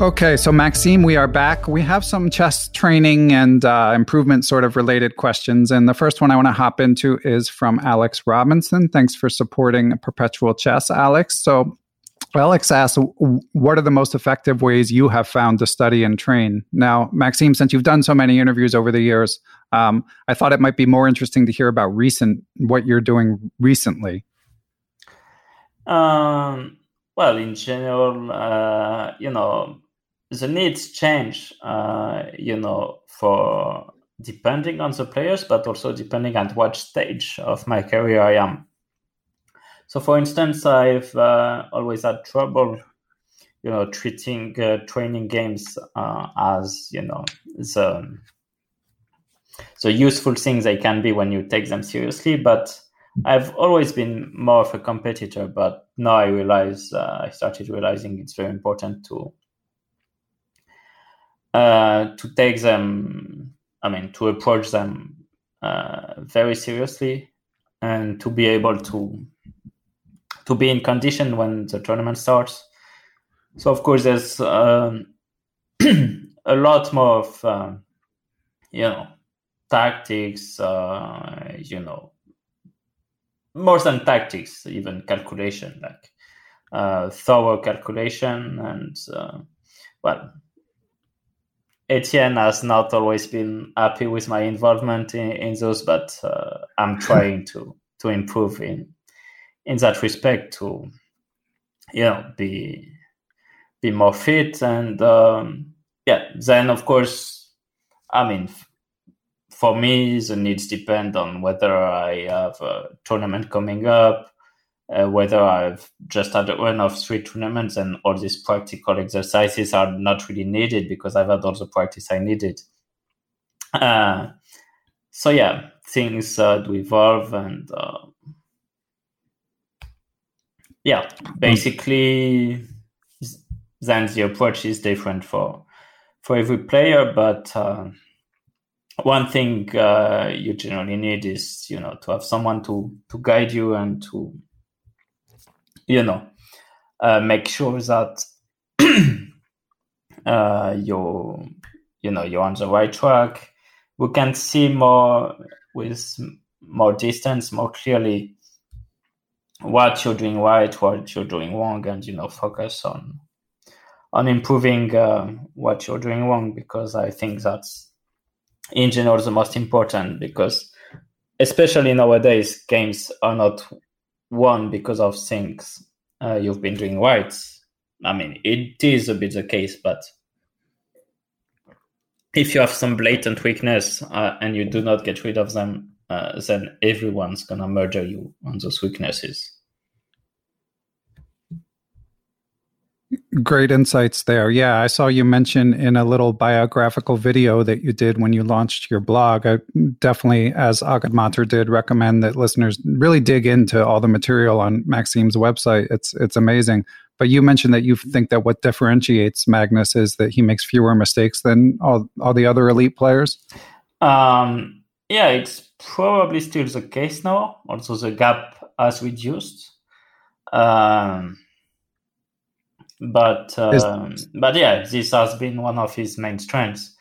Okay, so Maxime, we are back. We have some chess training and uh, improvement sort of related questions. And the first one I want to hop into is from Alex Robinson. Thanks for supporting Perpetual Chess, Alex. So, Alex asks, what are the most effective ways you have found to study and train? Now, Maxime, since you've done so many interviews over the years, um, I thought it might be more interesting to hear about recent, what you're doing recently. Um, well, in general, uh, you know, the needs change, uh, you know, for depending on the players, but also depending on what stage of my career I am. So, for instance, I've uh, always had trouble, you know, treating uh, training games uh, as you know the the useful things they can be when you take them seriously. But I've always been more of a competitor, but now I realize uh, I started realizing it's very important to uh, to take them, I mean, to approach them uh, very seriously and to be able to to be in condition when the tournament starts. So of course, there's um, a lot more of uh, you know tactics, uh, you know, more than tactics, even calculation, like uh, thorough calculation and uh, well Etienne has not always been happy with my involvement in, in those, but uh, I'm trying to to improve in in that respect to you know be be more fit and um, yeah. Then of course, I mean, for me the needs depend on whether I have a tournament coming up, uh, whether I've just had run of three tournaments and all these practical exercises are not really needed because I've had all the practice I needed. Uh, so yeah, things uh, do evolve and yeah, basically then the approach is different for for every player, but uh, one thing uh, you generally need is you know to have someone to to guide you and to you know, uh, make sure that uh, you're, you know, you're on the right track. We can see more with more distance, more clearly what you're doing right, what you're doing wrong, and you know, focus on on improving uh, what you're doing wrong because I think that's in general the most important because especially nowadays games are not one because of things uh, you've been doing right. I mean, it is a bit the case, but if you have some blatant weakness uh, and you do not get rid of them, uh, then everyone's gonna murder you on those weaknesses. Great insights there. Yeah, I saw you mention in a little biographical video that you did when you launched your blog. I definitely, as Agadmator did, recommend that listeners really dig into all the material on Maxime's website. It's it's amazing. But you mentioned that you think that what differentiates Magnus is that he makes fewer mistakes than all all the other elite players. Um, yeah, it's probably still the case now. Also, the gap has reduced. Um, but um, but yeah, this has been one of his main strengths.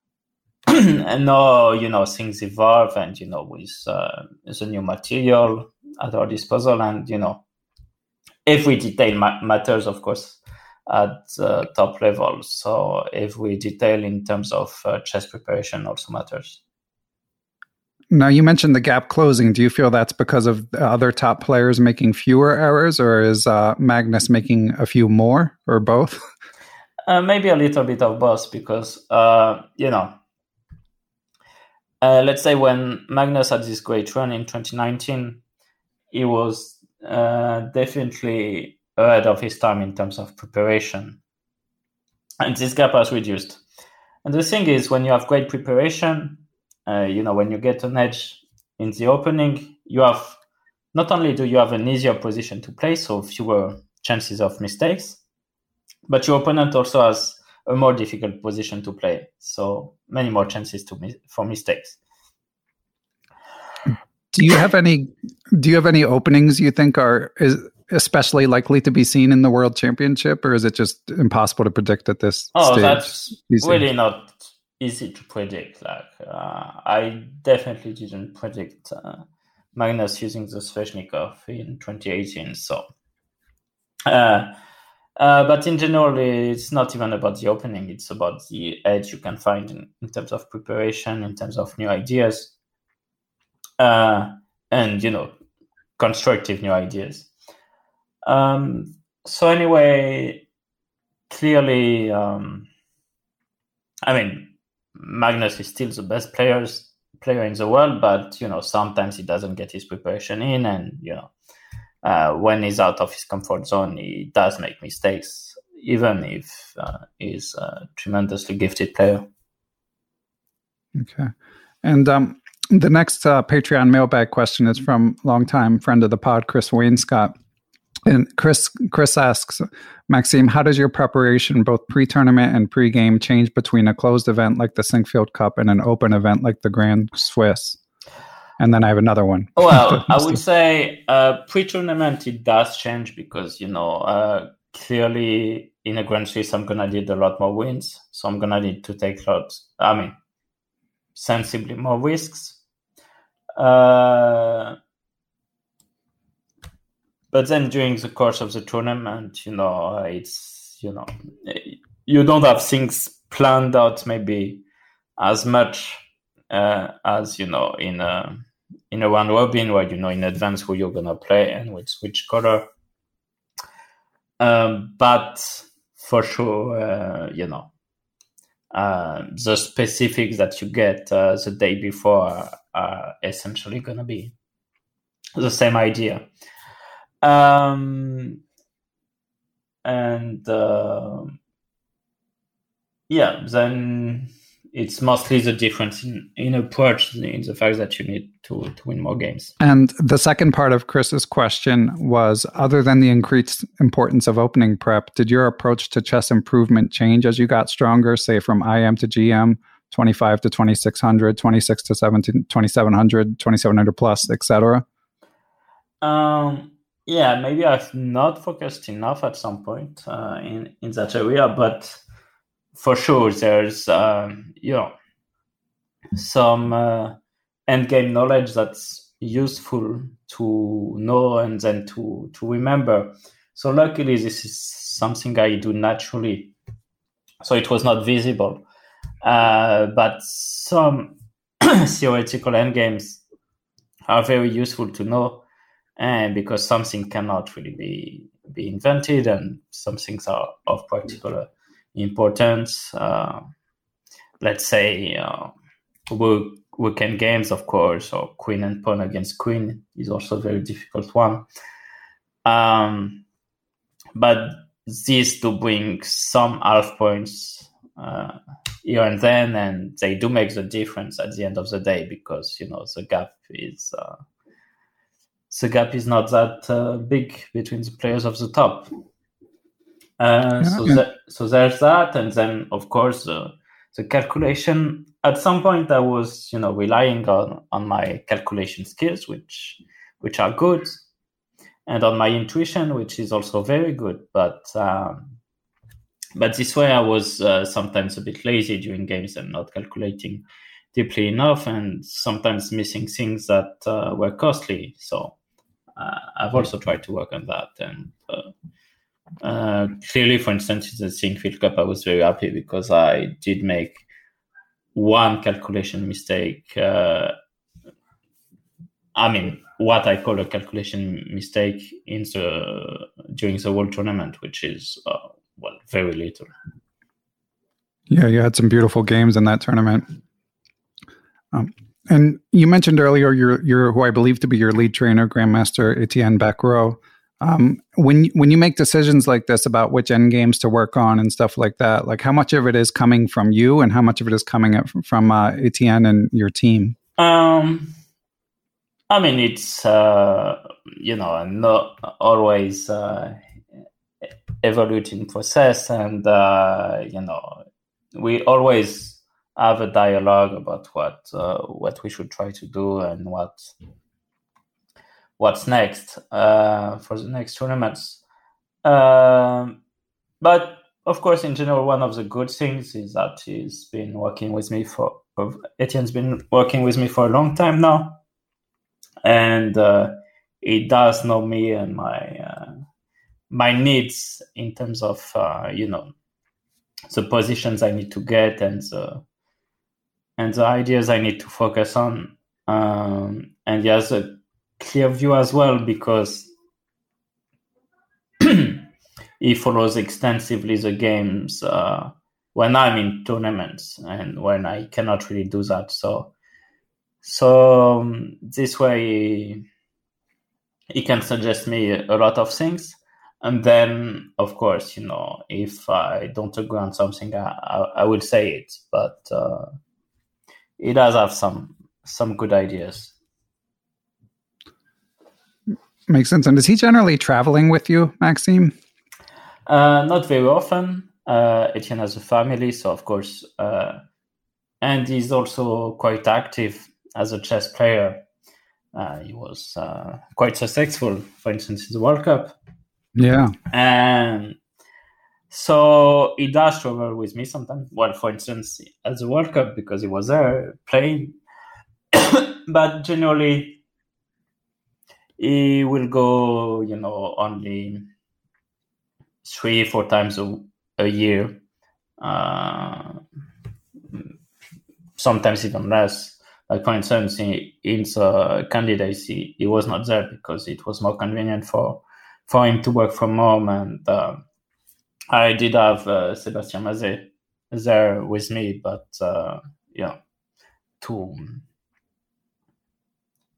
and now you know things evolve, and you know with uh, the new material at our disposal, and you know every detail ma- matters, of course, at uh, top level. So every detail in terms of uh, chess preparation also matters. Now, you mentioned the gap closing. Do you feel that's because of other top players making fewer errors, or is uh, Magnus making a few more, or both? Uh, maybe a little bit of both, because, uh, you know, uh, let's say when Magnus had this great run in 2019, he was uh, definitely ahead of his time in terms of preparation. And this gap has reduced. And the thing is, when you have great preparation, uh, you know, when you get an edge in the opening, you have not only do you have an easier position to play, so fewer chances of mistakes, but your opponent also has a more difficult position to play, so many more chances to for mistakes. Do you have any? Do you have any openings you think are is especially likely to be seen in the World Championship, or is it just impossible to predict at this? Oh, stage? that's really not easy to predict. Like uh, I definitely didn't predict uh, Magnus using the Sveshnikov in 2018. So, uh, uh, but in general, it's not even about the opening. It's about the edge you can find in, in terms of preparation, in terms of new ideas, uh, and you know, constructive new ideas. Um, so anyway, clearly, um, I mean, Magnus is still the best players player in the world, but you know sometimes he doesn't get his preparation in, and you know uh, when he's out of his comfort zone, he does make mistakes, even if uh, he's a tremendously gifted player. Okay, and um, the next uh, Patreon mailbag question is from longtime friend of the pod, Chris Wainscott. And Chris Chris asks, Maxime, how does your preparation, both pre-tournament and pre-game, change between a closed event like the Sinquefield Cup and an open event like the Grand Swiss? And then I have another one. Well, I would say uh, pre-tournament it does change because you know uh, clearly in a Grand Swiss I'm gonna need a lot more wins, so I'm gonna need to take lots. I mean, sensibly more risks. Uh, but then during the course of the tournament, you know, it's you know, you don't have things planned out maybe as much uh, as you know in a in a round robin where you know in advance who you're gonna play and with which color. Um, but for sure, uh, you know, uh, the specifics that you get uh, the day before are essentially gonna be the same idea. Um, and uh, yeah, then it's mostly the difference in, in approach in the fact that you need to, to win more games. And the second part of Chris's question was other than the increased importance of opening prep, did your approach to chess improvement change as you got stronger, say from IM to GM, 25 to 2600, 26 to 17, 2700, 2700 plus, etc.? Um, yeah, maybe I've not focused enough at some point uh, in in that area, but for sure there's um, you know some uh, end game knowledge that's useful to know and then to to remember. So luckily, this is something I do naturally, so it was not visible. Uh, but some theoretical end games are very useful to know and because something cannot really be be invented and some things are of particular importance uh, let's say uh, weekend games of course or queen and pawn against queen is also a very difficult one. Um, but these do bring some half points uh, here and then and they do make the difference at the end of the day because you know the gap is uh, the gap is not that uh, big between the players of the top. Uh, so, so there's that, and then of course uh, the calculation. At some point, I was you know relying on on my calculation skills, which which are good, and on my intuition, which is also very good. But um, but this way, I was uh, sometimes a bit lazy during games and not calculating deeply enough, and sometimes missing things that uh, were costly. So I've also tried to work on that. And uh, uh, clearly, for instance, in the Sinquefield Cup, I was very happy because I did make one calculation mistake. Uh, I mean, what I call a calculation mistake in the during the World Tournament, which is uh, well, very little. Yeah, you had some beautiful games in that tournament. Um, and you mentioned earlier your your who I believe to be your lead trainer, Grandmaster Etienne Bacrot. Um, when when you make decisions like this about which end games to work on and stuff like that, like how much of it is coming from you and how much of it is coming from uh, Etienne and your team? Um, I mean, it's uh, you know not always uh, evoluting process, and uh, you know we always have a dialogue about what uh, what we should try to do and what what's next uh, for the next tournaments. Um, but of course, in general, one of the good things is that he's been working with me for Etienne's been working with me for a long time now, and uh, he does know me and my uh, my needs in terms of uh, you know the positions I need to get and the and the ideas I need to focus on. Um, and he has a clear view as well because he follows extensively the games uh, when I'm in tournaments and when I cannot really do that. So, so um, this way he can suggest me a lot of things and then of course you know if i don't agree on something i, I, I will say it but uh, it does have some some good ideas. Makes sense. And is he generally traveling with you maxime? Uh, not very often. Uh, etienne has a family so of course uh, and he's also quite active as a chess player. Uh, he was uh, quite successful for instance in the world cup. Yeah. And so he does travel with me sometimes. Well, for instance, at the World Cup because he was there playing. but generally, he will go, you know, only three, four times a, a year. Uh, sometimes even less. Like for instance, in, in the candidacy, he was not there because it was more convenient for for him to work from home. And uh, I did have uh, Sebastien Mazé there with me, but uh, yeah, to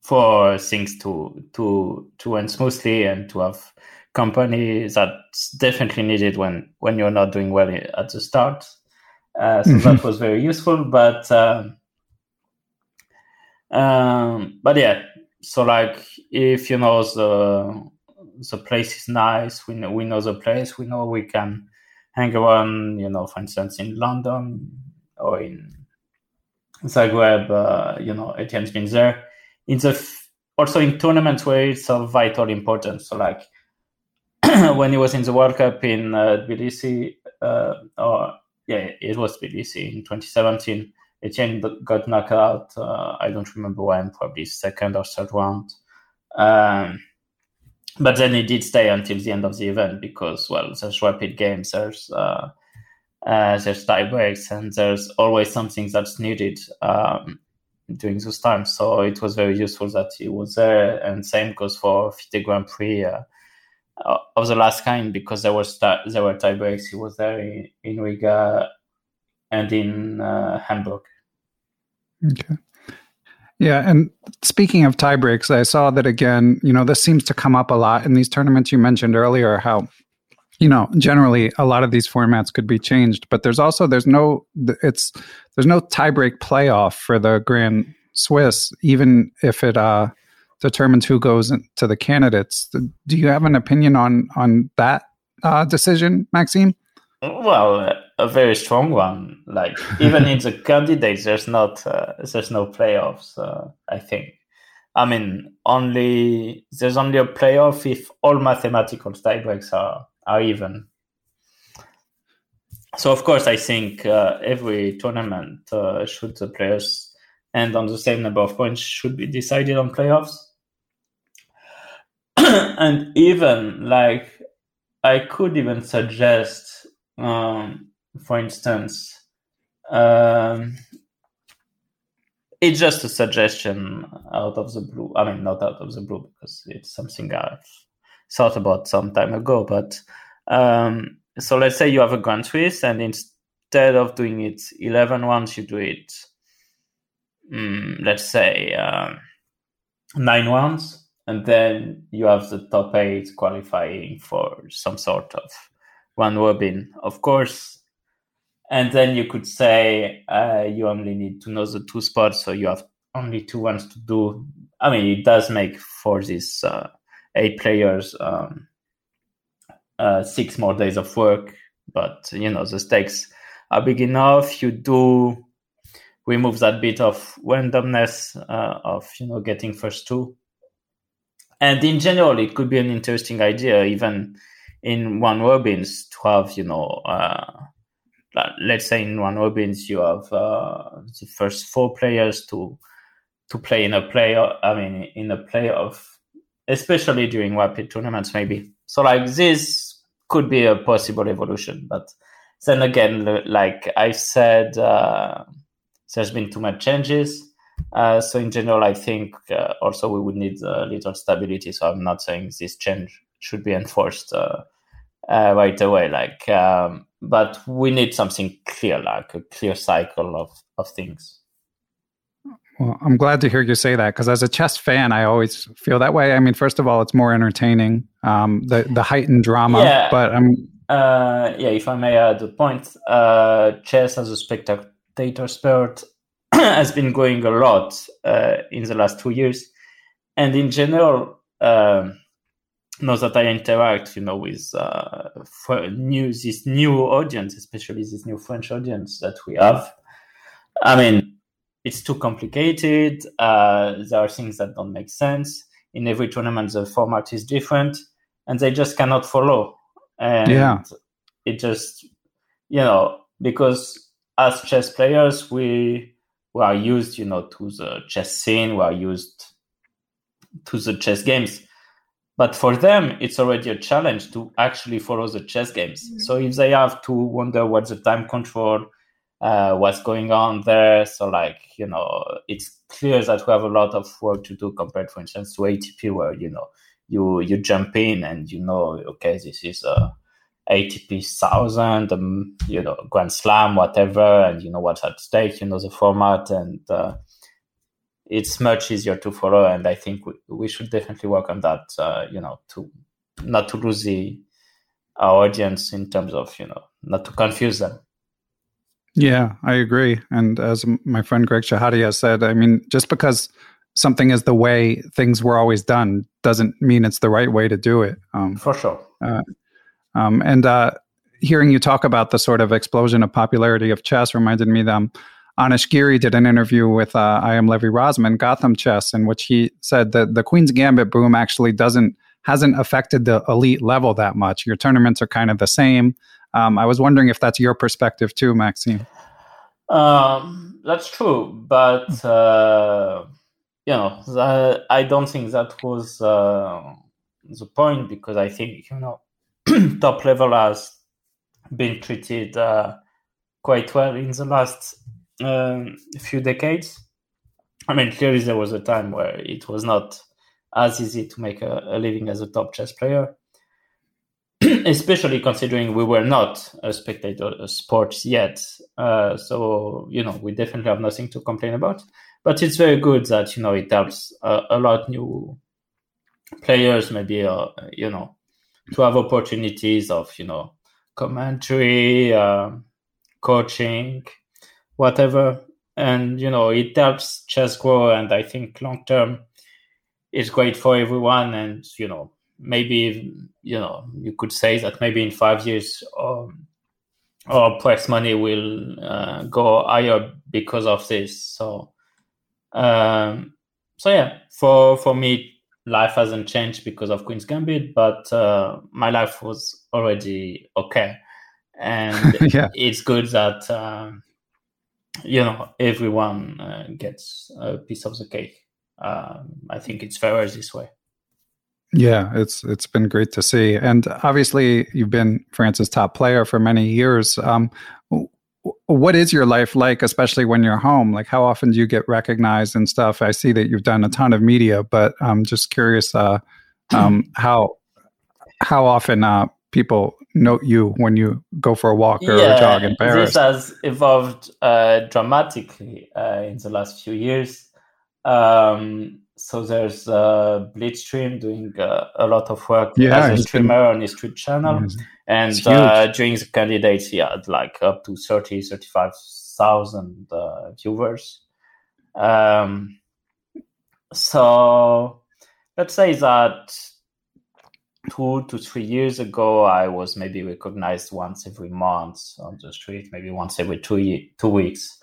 for things to to to run smoothly and to have company that's definitely needed when when you're not doing well at the start. Uh, so that was very useful, but um, um, but yeah. So like if you know the the place is nice. We know we know the place. We know we can hang around. You know, for instance, in London or in Zagreb. Uh, you know, Etienne's been there. In the also in tournaments where it's of vital importance. So like when he was in the World Cup in uh, Tbilisi, uh, or yeah, it was Tbilisi in 2017. Etienne got knocked out. Uh, I don't remember when, probably second or third round. Um, but then he did stay until the end of the event because well there's rapid games there's uh, uh, there's tie breaks and there's always something that's needed um, during those times. So it was very useful that he was there. And same goes for FIDE Grand Prix uh, of the last kind because there was there were tie breaks he was there in, in Riga and in uh, Hamburg. Okay yeah, and speaking of tie breaks, I saw that again. You know, this seems to come up a lot in these tournaments you mentioned earlier. How, you know, generally a lot of these formats could be changed, but there's also there's no it's there's no tiebreak playoff for the Grand Swiss, even if it uh, determines who goes to the candidates. Do you have an opinion on on that uh, decision, Maxime? Well, a very strong one. Like even in the candidates, there's not uh, there's no playoffs. Uh, I think. I mean, only there's only a playoff if all mathematical tiebreaks are are even. So of course, I think uh, every tournament uh, should the players end on the same number of points should be decided on playoffs. and even like I could even suggest, um, for instance, um, it's just a suggestion out of the blue. I mean, not out of the blue because it's something I've thought about some time ago. But um, so let's say you have a Grand Swiss, and instead of doing it 11 ones, you do it, um, let's say, uh, nine ones, and then you have the top eight qualifying for some sort of round robin. Of course, and then you could say uh, you only need to know the two spots, so you have only two ones to do. I mean, it does make for these uh, eight players um, uh, six more days of work, but you know the stakes are big enough. You do remove that bit of randomness uh, of you know getting first two, and in general, it could be an interesting idea, even in round robins, to have you know uh, let's say in round robins you have uh, the first four players to to play in a play i mean in a playoff especially during rapid tournaments maybe. So like this could be a possible evolution but then again like i said uh, there's been too much changes. Uh, so in general i think uh, also we would need a little stability. So i'm not saying this change should be enforced uh, uh, right away. Like um, but we need something clear, like a clear cycle of, of things. Well, I'm glad to hear you say that because as a chess fan, I always feel that way. I mean, first of all, it's more entertaining, um, the the heightened drama. Yeah. But I'm uh, yeah, if I may add a point, uh, chess as a spectator sport has been growing a lot uh, in the last two years, and in general, um, know that I interact, you know, with uh, new this new audience, especially this new French audience that we have. I mean, it's too complicated. Uh, there are things that don't make sense. In every tournament, the format is different, and they just cannot follow. And yeah. it just, you know, because as chess players, we we are used, you know, to the chess scene. We are used to the chess games but for them, it's already a challenge to actually follow the chess games. Mm-hmm. So if they have to wonder what the time control, uh, what's going on there, so like you know, it's clear that we have a lot of work to do compared, for instance, to ATP, where you know you you jump in and you know, okay, this is a ATP thousand, um, you know, Grand Slam, whatever, and you know what's at stake, you know the format and. Uh, it's much easier to follow and i think we, we should definitely work on that uh, you know to not to lose the our audience in terms of you know not to confuse them. Yeah i agree. And as my friend greg shahade has said i mean just because something is the way things were always done doesn't mean it's the right way to do it um, for sure. uh, um, and uh, hearing you talk about the sort of explosion of popularity of chess reminded me that um, Anish Giri did an interview with uh, I am Levy Rozman, Gotham Chess, in which he said that the Queen's Gambit boom actually doesn't hasn't affected the elite level that much. Your tournaments are kind of the same. Um, I was wondering if that's your perspective too, Maxime. Um, that's true, but uh, you know, the, I don't think that was uh, the point because I think you know, top level has been treated uh, quite well in the last few decades. I mean, clearly there was a time where it was not as easy to make a, a living as a top chess player, especially considering we were not a spectator sports yet. Uh, so you know, we definitely have nothing to complain about. But it's very good that you know it helps a, a lot new players, maybe uh, you know, to have opportunities of you know commentary, uh, coaching, whatever. And you know, it helps chess grow, and I think long term, it's great for everyone. And you know, maybe you know, you could say that maybe in five years, um, our prize money will uh, go higher because of this. So, um, so yeah, for for me, life hasn't changed because of Queen's Gambit, but uh, my life was already okay, and Yeah. it's good that um, you know everyone uh, gets a piece of the cake. Um, I think it's fairer this way. Yeah, it's it's been great to see, and obviously you've been France's top player for many years. Um, what is your life like, especially when you're home? Like, how often do you get recognized and stuff? I see that you've done a ton of media, but I'm just curious uh, um, how how often uh, people note you when you go for a walk or a jog in Paris. This has evolved uh, dramatically uh, in the last few years. Um, so there's uh, Blitzstream doing uh, a lot of work Yeah, as a he's been- streamer on his Twitch channel. Yes. And uh, during the candidates, he had like up to 30, 35,000 uh, viewers. Um, so let's say that two to three years ago, I was maybe recognized once every month on the street, maybe once every two two weeks.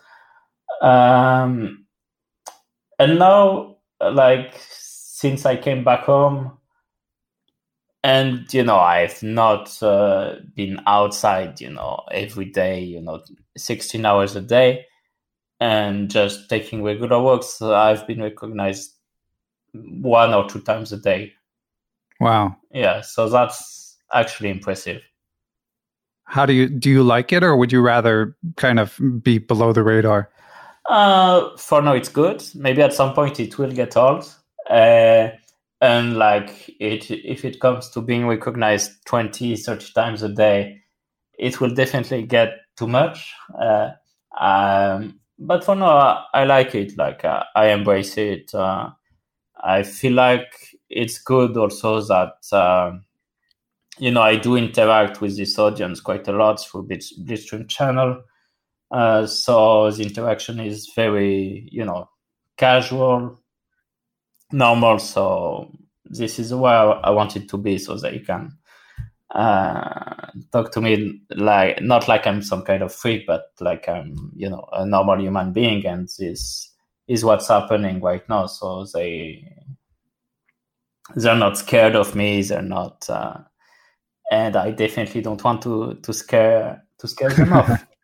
Um, and now, like since I came back home, and you know, I've not uh, been outside, you know, every day, you know, sixteen hours a day, and just taking regular walks. I've been recognized one or two times a day. Wow, Yeah, so that's actually impressive. how do you do? You like it, or would you rather kind of be below the radar? Uh, for now, it's good. Maybe at some point it will get old. Uh, and like it, if it comes to being recognized 20, 30 times a day, it will definitely get too much. Uh, um, but for now, I, I like it. Like uh, I embrace it. Uh, I feel like it's good also that um, you know I do interact with this audience quite a lot through Blitz, Blitzstream channel. Uh, so the interaction is very, you know, casual, normal. So this is where I want it to be, so that you can uh, talk to me like not like I'm some kind of freak, but like I'm, you know, a normal human being, and this is what's happening right now. So they they're not scared of me. They're not, uh, and I definitely don't want to to scare to scare them off.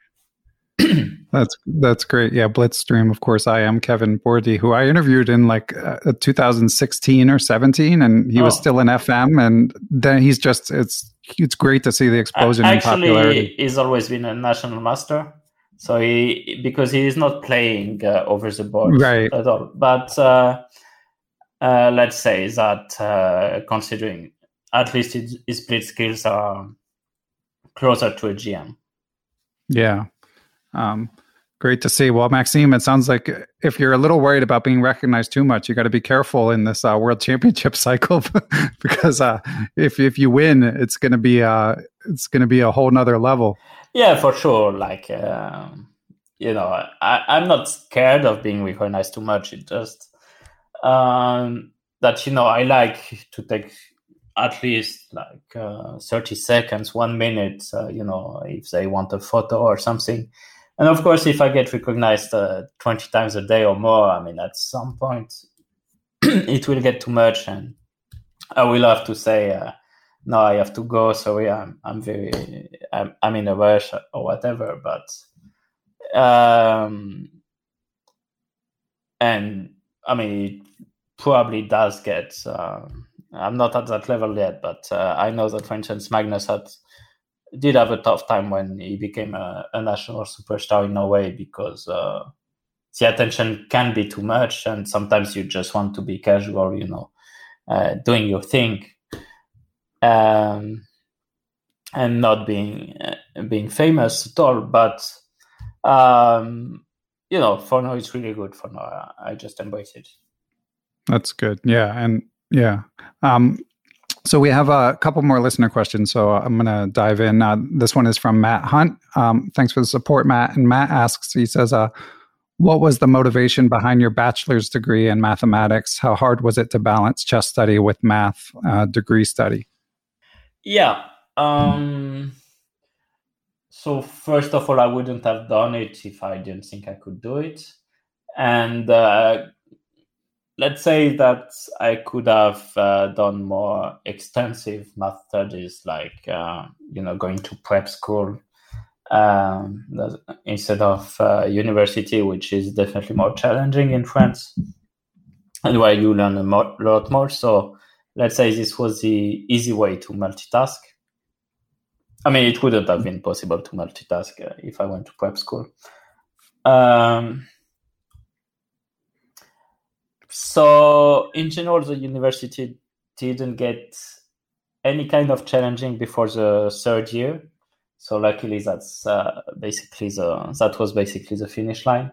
That's that's great. Yeah, Blitzstream. Of course, I am Kevin Bordi, who I interviewed in like uh, 2016 or 17, and he was Oh. still in FM. And then he's just it's it's great to see the explosion in Actually, popularity. he's always been a national master. So he because he is not playing uh, over the board Right. at all. But uh, let's say that uh, considering at least his, his split skills are closer to a GM. Yeah, um, great to see. Well, Maxime, it sounds like if you're a little worried about being recognized too much, you got to be careful in this uh, World Championship cycle because uh, if if you win, it's gonna be uh, it's gonna be a whole nother level. Yeah, for sure. Like, um, you know, I, I'm not scared of being recognized too much. It just um, that, you know, I like to take at least like uh, 30 seconds, one minute, uh, you know, if they want a photo or something. And of course, if I get recognized uh, 20 times a day or more, I mean, at some point it will get too much and I will have to say, uh, no, I have to go. Sorry, I'm I'm very I'm I'm in a rush or whatever. But um, and I mean, probably does get. Um, I'm not at that level yet, but uh, I know that, for instance, Magnus had did have a tough time when he became a, a national superstar in Norway because uh, the attention can be too much, and sometimes you just want to be casual, you know, uh, doing your thing um, and not being uh, being famous at all. But um, you know, for now it's really good. For now, I just embrace it. That's good. Yeah, and yeah. Um, so we have a couple more listener questions. So I'm going to dive in. Uh, this one is from Matt Hunt. Um, thanks for the support, Matt. And Matt asks, he says, uh, "What was the motivation behind your bachelor's degree in mathematics? How hard was it to balance chess study with math uh, degree study?" Yeah. Um, so first of all, I wouldn't have done it if I didn't think I could do it, and uh, let's say that I could have uh, done more extensive math studies, like uh, you know, going to prep school um, instead of uh, university, which is definitely more challenging in France, and where you learn a lot more. So, let's say this was the easy way to multitask. I mean, it wouldn't have been possible to multitask uh, if I went to prep school. Um, so in general, the university didn't get any kind of challenging before the third year. So luckily, that's uh, basically the that was basically the finish line,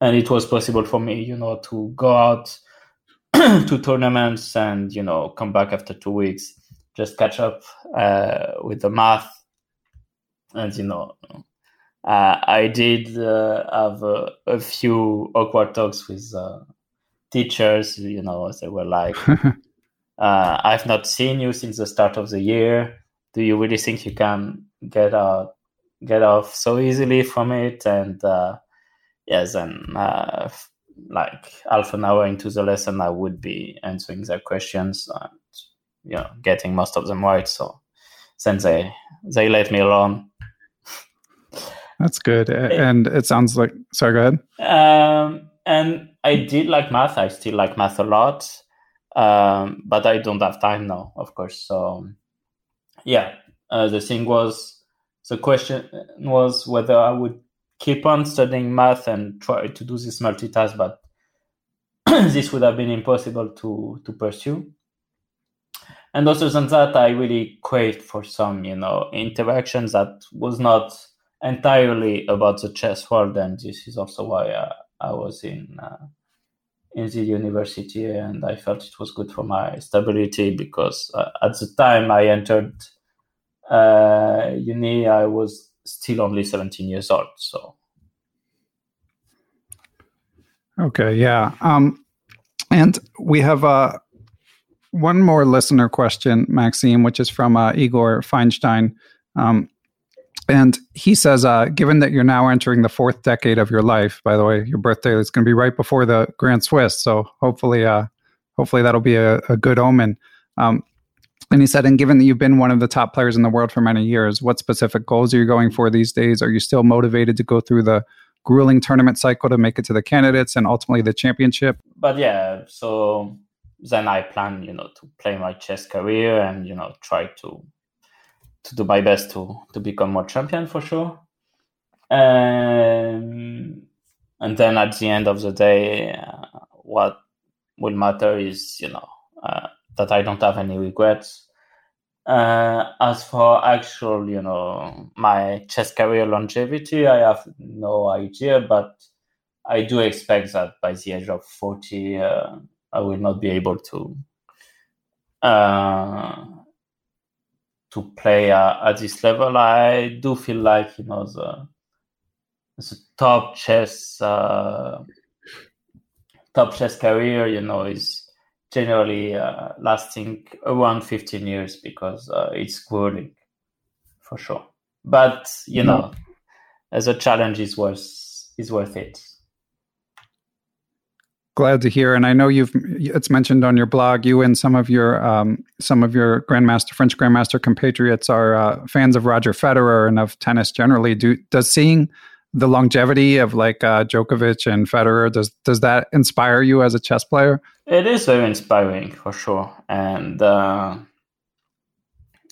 and it was possible for me, you know, to go out to tournaments and you know come back after two weeks, just catch up uh, with the math, and you know, uh, I did uh, have a, a, few awkward talks with uh, teachers, you know, they were like, uh, I've not seen you since the start of the year. Do you really think you can get out, get off so easily from it? And uh, yes, and uh, like half an hour into the lesson, I would be answering their questions you know getting most of them right. So then they they let me alone. That's good, and it sounds like. Sorry, go ahead. Um, and I did like math. I still like math a lot, um, but I don't have time now, of course. So, yeah, uh, the thing was, the question was whether I would keep on studying math and try to do this multitask, but this would have been impossible to to pursue. And other than that, I really craved for some, you know, interactions that was not entirely about the chess world, and this is also why. I, I was in uh, in the university, and I felt it was good for my stability because uh, at the time I entered uh, uni, I was still only 17 years old. So, okay, yeah, um, and we have uh, one more listener question, Maxime, which is from uh, Igor Feinstein. Um, and he says, uh, given that you're now entering the fourth decade of your life, by the way, your birthday is going to be right before the Grand Swiss, so hopefully, uh, hopefully that'll be a, a good omen. Um, and he said, and given that you've been one of the top players in the world for many years, what specific goals are you going for these days? Are you still motivated to go through the grueling tournament cycle to make it to the candidates and ultimately the championship? But yeah, so then I plan, you know, to play my chess career and you know try to to do my best to to become more champion for sure. Um, and then at the end of the day, uh, what will matter is you know uh, that I don't have any regrets. Uh, as for actual, you know, my chess career longevity, I have no idea, but I do expect that by the age of forty, uh, I will not be able to uh, to play uh, at this level. I do feel like you know the the top chess uh, top chess career, you know, is generally uh, lasting around 15 years because uh, it's grueling for sure. But you know, as a challenge is worth is worth it. Glad to hear, and I know you've it's mentioned on your blog. You and some of your um, some of your grandmaster French grandmaster compatriots are uh, fans of Roger Federer and of tennis generally. Do does seeing the longevity of like uh, Djokovic and Federer does does that inspire you as a chess player? It is very inspiring for sure, and uh,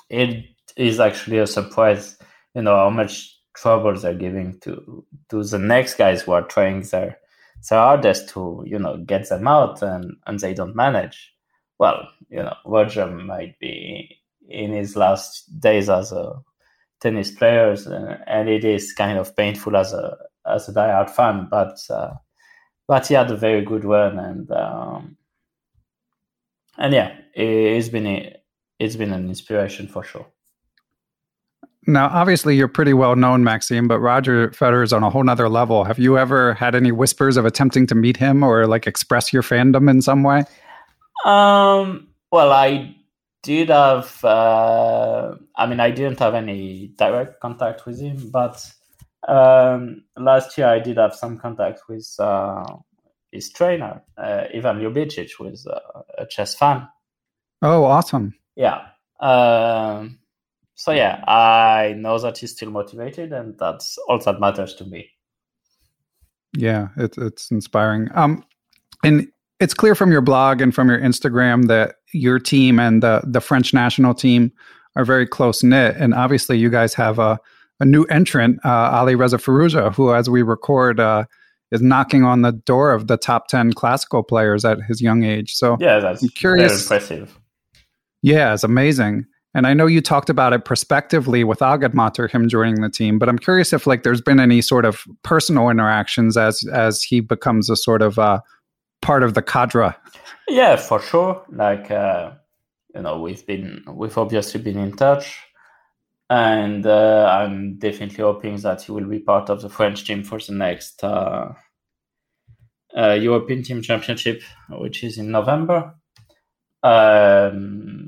it is actually a surprise. You know how much trouble they're giving to to the next guys who are trying their their hardest to you know get them out and and they don't manage. Well you know roger might be in his last days as a tennis player and it is kind of painful as a as a diehard fan but uh, but he had a very good run and um, and yeah it's been a, it's been an inspiration for sure now, obviously, you're pretty well known, Maxime, but Roger Federer is on a whole nother level. Have you ever had any whispers of attempting to meet him or like express your fandom in some way? Um, well, I did have, uh, I mean, I didn't have any direct contact with him, but um, last year I did have some contact with uh, his trainer, uh, Ivan Ljubicic, who is uh, a chess fan. Oh, awesome! Yeah. Um, so yeah, I know that he's still motivated, and that's all that matters to me. Yeah, it's it's inspiring. Um, and it's clear from your blog and from your Instagram that your team and the the French national team are very close knit. And obviously, you guys have a a new entrant, uh, Alireza Firouzja, who, as we record, uh, is knocking on the door of the top ten classical players at his young age. So yeah, that's I'm curious. Very impressive. Yeah, it's amazing. And I know you talked about it prospectively with Agadmator, him joining the team, but I'm curious if like there's been any sort of personal interactions as as he becomes a sort of uh, part of the cadre. Yeah, for sure. Like uh, you know, we've been we've obviously been in touch, and uh, I'm definitely hoping that he will be part of the French team for the next uh, uh, European Team Championship, which is in November. Um,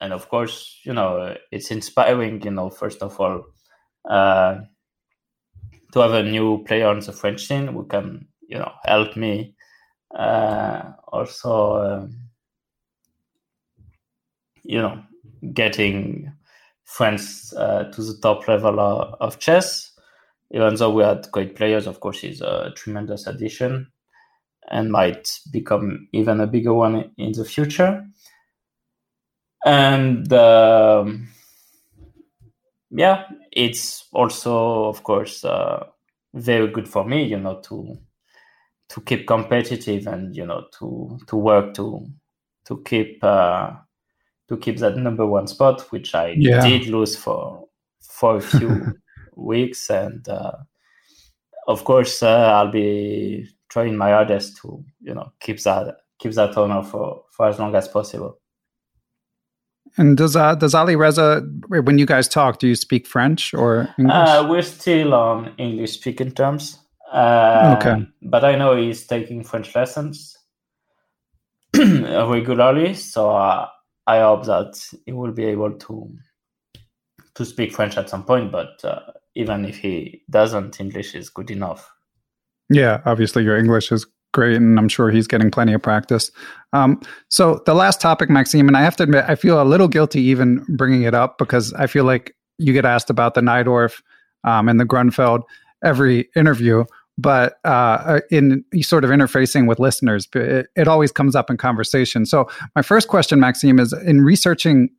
and of course, you know, it's inspiring. You know, first of all, uh, to have a new player on the French scene who can, you know, help me. Uh, also, um, you know, getting friends uh, to the top level of, of, chess. Even though we had great players, of course, he's a tremendous addition and might become even a bigger one in the future and um, yeah it's also of course uh, very good for me you know to to keep competitive and you know to to work to to keep uh, to keep that number one spot which i yeah. did lose for for a few weeks and uh, of course uh, i'll be trying my hardest to you know keep that keep that honor for for as long as possible and does uh, does Alireza, when you guys talk, do you speak French or English? Uh, we're still on English speaking terms. Uh, okay. But I know he's taking French lessons regularly, so uh, I hope that he will be able to to speak French at some point. But uh, even if he doesn't, English is good enough. Yeah, obviously your English is great, and I'm sure he's getting plenty of practice. Um, so the last topic, Maxime, and I have to admit, I feel a little guilty even bringing it up because I feel like you get asked about the Najdorf um, and the Grunfeld every interview, but uh, in sort of interfacing with listeners, it, it always comes up in conversation. So my first question, Maxime, is in researching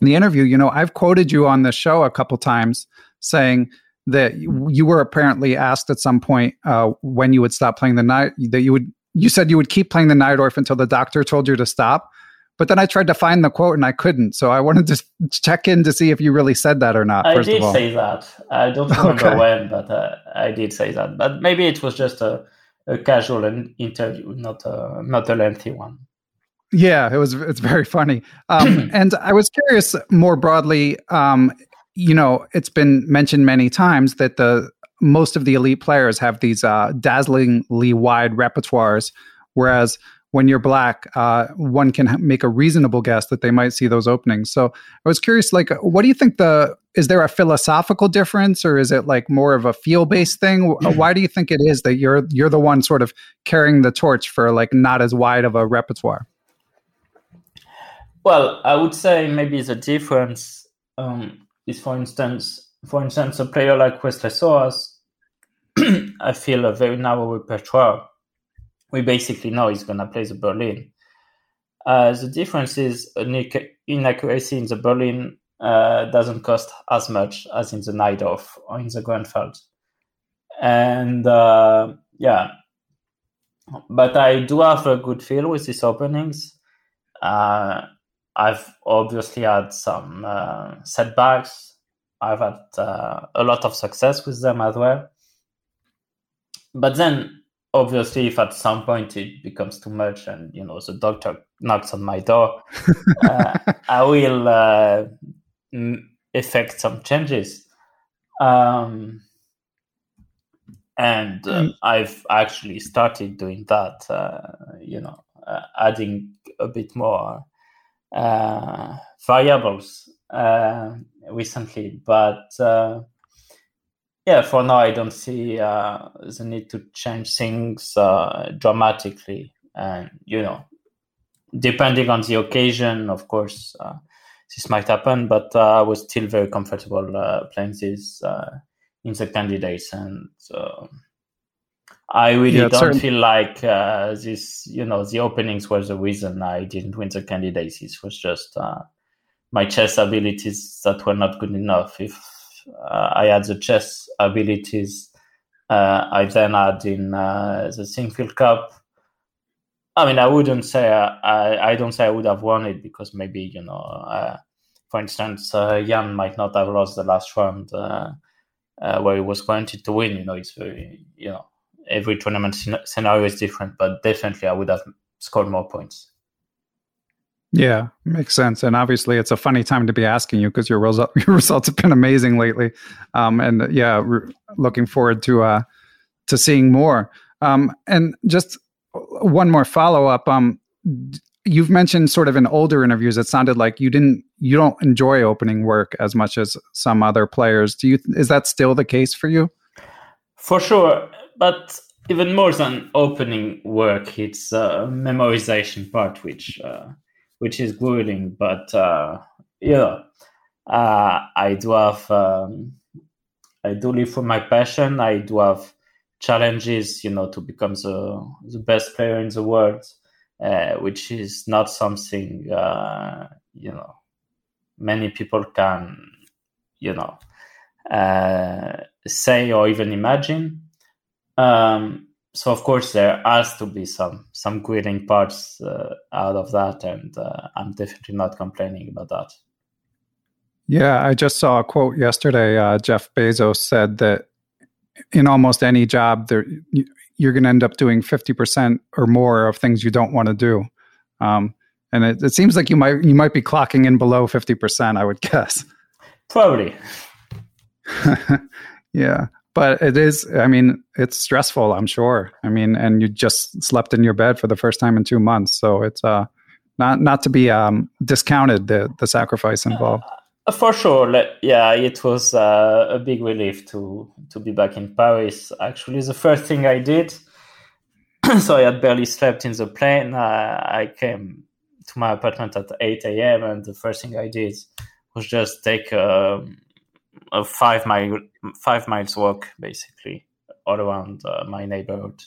the interview. You know, I've quoted you on the show a couple times saying that you were apparently asked at some point uh, when you would stop playing the night that you would you said you would keep playing the Najdorf until the doctor told you to stop. But then I tried to find the quote and I couldn't. So I wanted to check in to see if you really said that or not. I did say that. I don't remember okay. when, but uh, I did say that. But maybe it was just a, a casual interview, not a not a lengthy one. Yeah, it was. It's very funny. Um, and I was curious more broadly. Um, you know, it's been mentioned many times that the most of the elite players have these uh, dazzlingly wide repertoires, whereas when you're black, uh, one can make a reasonable guess that they might see those openings. So I was curious, like, what do you think the is there a philosophical difference, or is it like more of a feel based thing? Why do you think it is that you're you're the one sort of carrying the torch for like not as wide of a repertoire? Well, I would say maybe the difference um, is, for instance, for instance, a player like Wesley Soares, I feel a very narrow repertoire. We basically know he's going to play the Berlin. Uh, the difference is an inaccuracy in the Berlin uh, doesn't cost as much as in the Najdorf or in the Grunfeld. And uh, yeah, but I do have a good feel with these openings. Uh, I've obviously had some uh, setbacks. I've had uh, a lot of success with them as well. But then, obviously, if at some point it becomes too much and you know the doctor knocks on my door, uh, I will uh, effect some changes. Um, and mm. I've actually started doing that. Uh, you know, adding a bit more uh, variables uh, recently, but uh, yeah, for now, I don't see uh, the need to change things uh, dramatically. And, you know, depending on the occasion, of course, this might happen, but I was still very comfortable playing this uh, in the candidates. And I really Yeah, don't certain- feel like this, you know, the openings were the reason I didn't win the candidates. It was just my chess abilities that were not good enough. If uh, I had the chess abilities uh, I then had in uh, the Sinquefield Cup. I mean, I wouldn't say uh, I, I don't say I would have won it because maybe you know, uh, for instance, uh, Jan might not have lost the last round uh, uh, where he was granted to win. You know, it's very you know every tournament scenario is different, but definitely I would have scored more points. Yeah, makes sense. And obviously, it's a funny time to be asking you because your result, your results have been amazing lately. Um, and yeah, we're looking forward to uh, to seeing more. Um, and just one more follow up. Um, you've mentioned sort of in older interviews, it sounded like you didn't you don't enjoy opening work as much as some other players. Do you? Is that still the case for you? For sure, but even more than opening work, it's uh, memorization part, which uh, which is grueling. But uh, yeah, uh, I do have um, I do live for my passion. I do have challenges, you know, to become the the best player in the world, uh, which is not something uh, you know many people can you know uh, say or even imagine. Um, so of course there has to be some some grueling parts uh, out of that, and uh, I'm definitely not complaining about that. Yeah, I just saw a quote yesterday. Uh, Jeff Bezos said that in almost any job, there you- you're going to end up doing fifty percent or more of things you don't want to do. Um, and it, it seems like you might you might be clocking in below fifty percent. I would guess. Probably. yeah, but it is. I mean, it's stressful. I'm sure. I mean, and you just slept in your bed for the first time in two months, so it's uh not not to be um, discounted the the sacrifice involved. Uh, For sure, le- yeah, it was uh, a big relief to to be back in Paris. Actually, the first thing I did, so I had barely slept in the plane. Uh, I came to my apartment at eight a.m. and the first thing I did was just take um a five mile five miles walk, basically, all around uh, my neighborhood.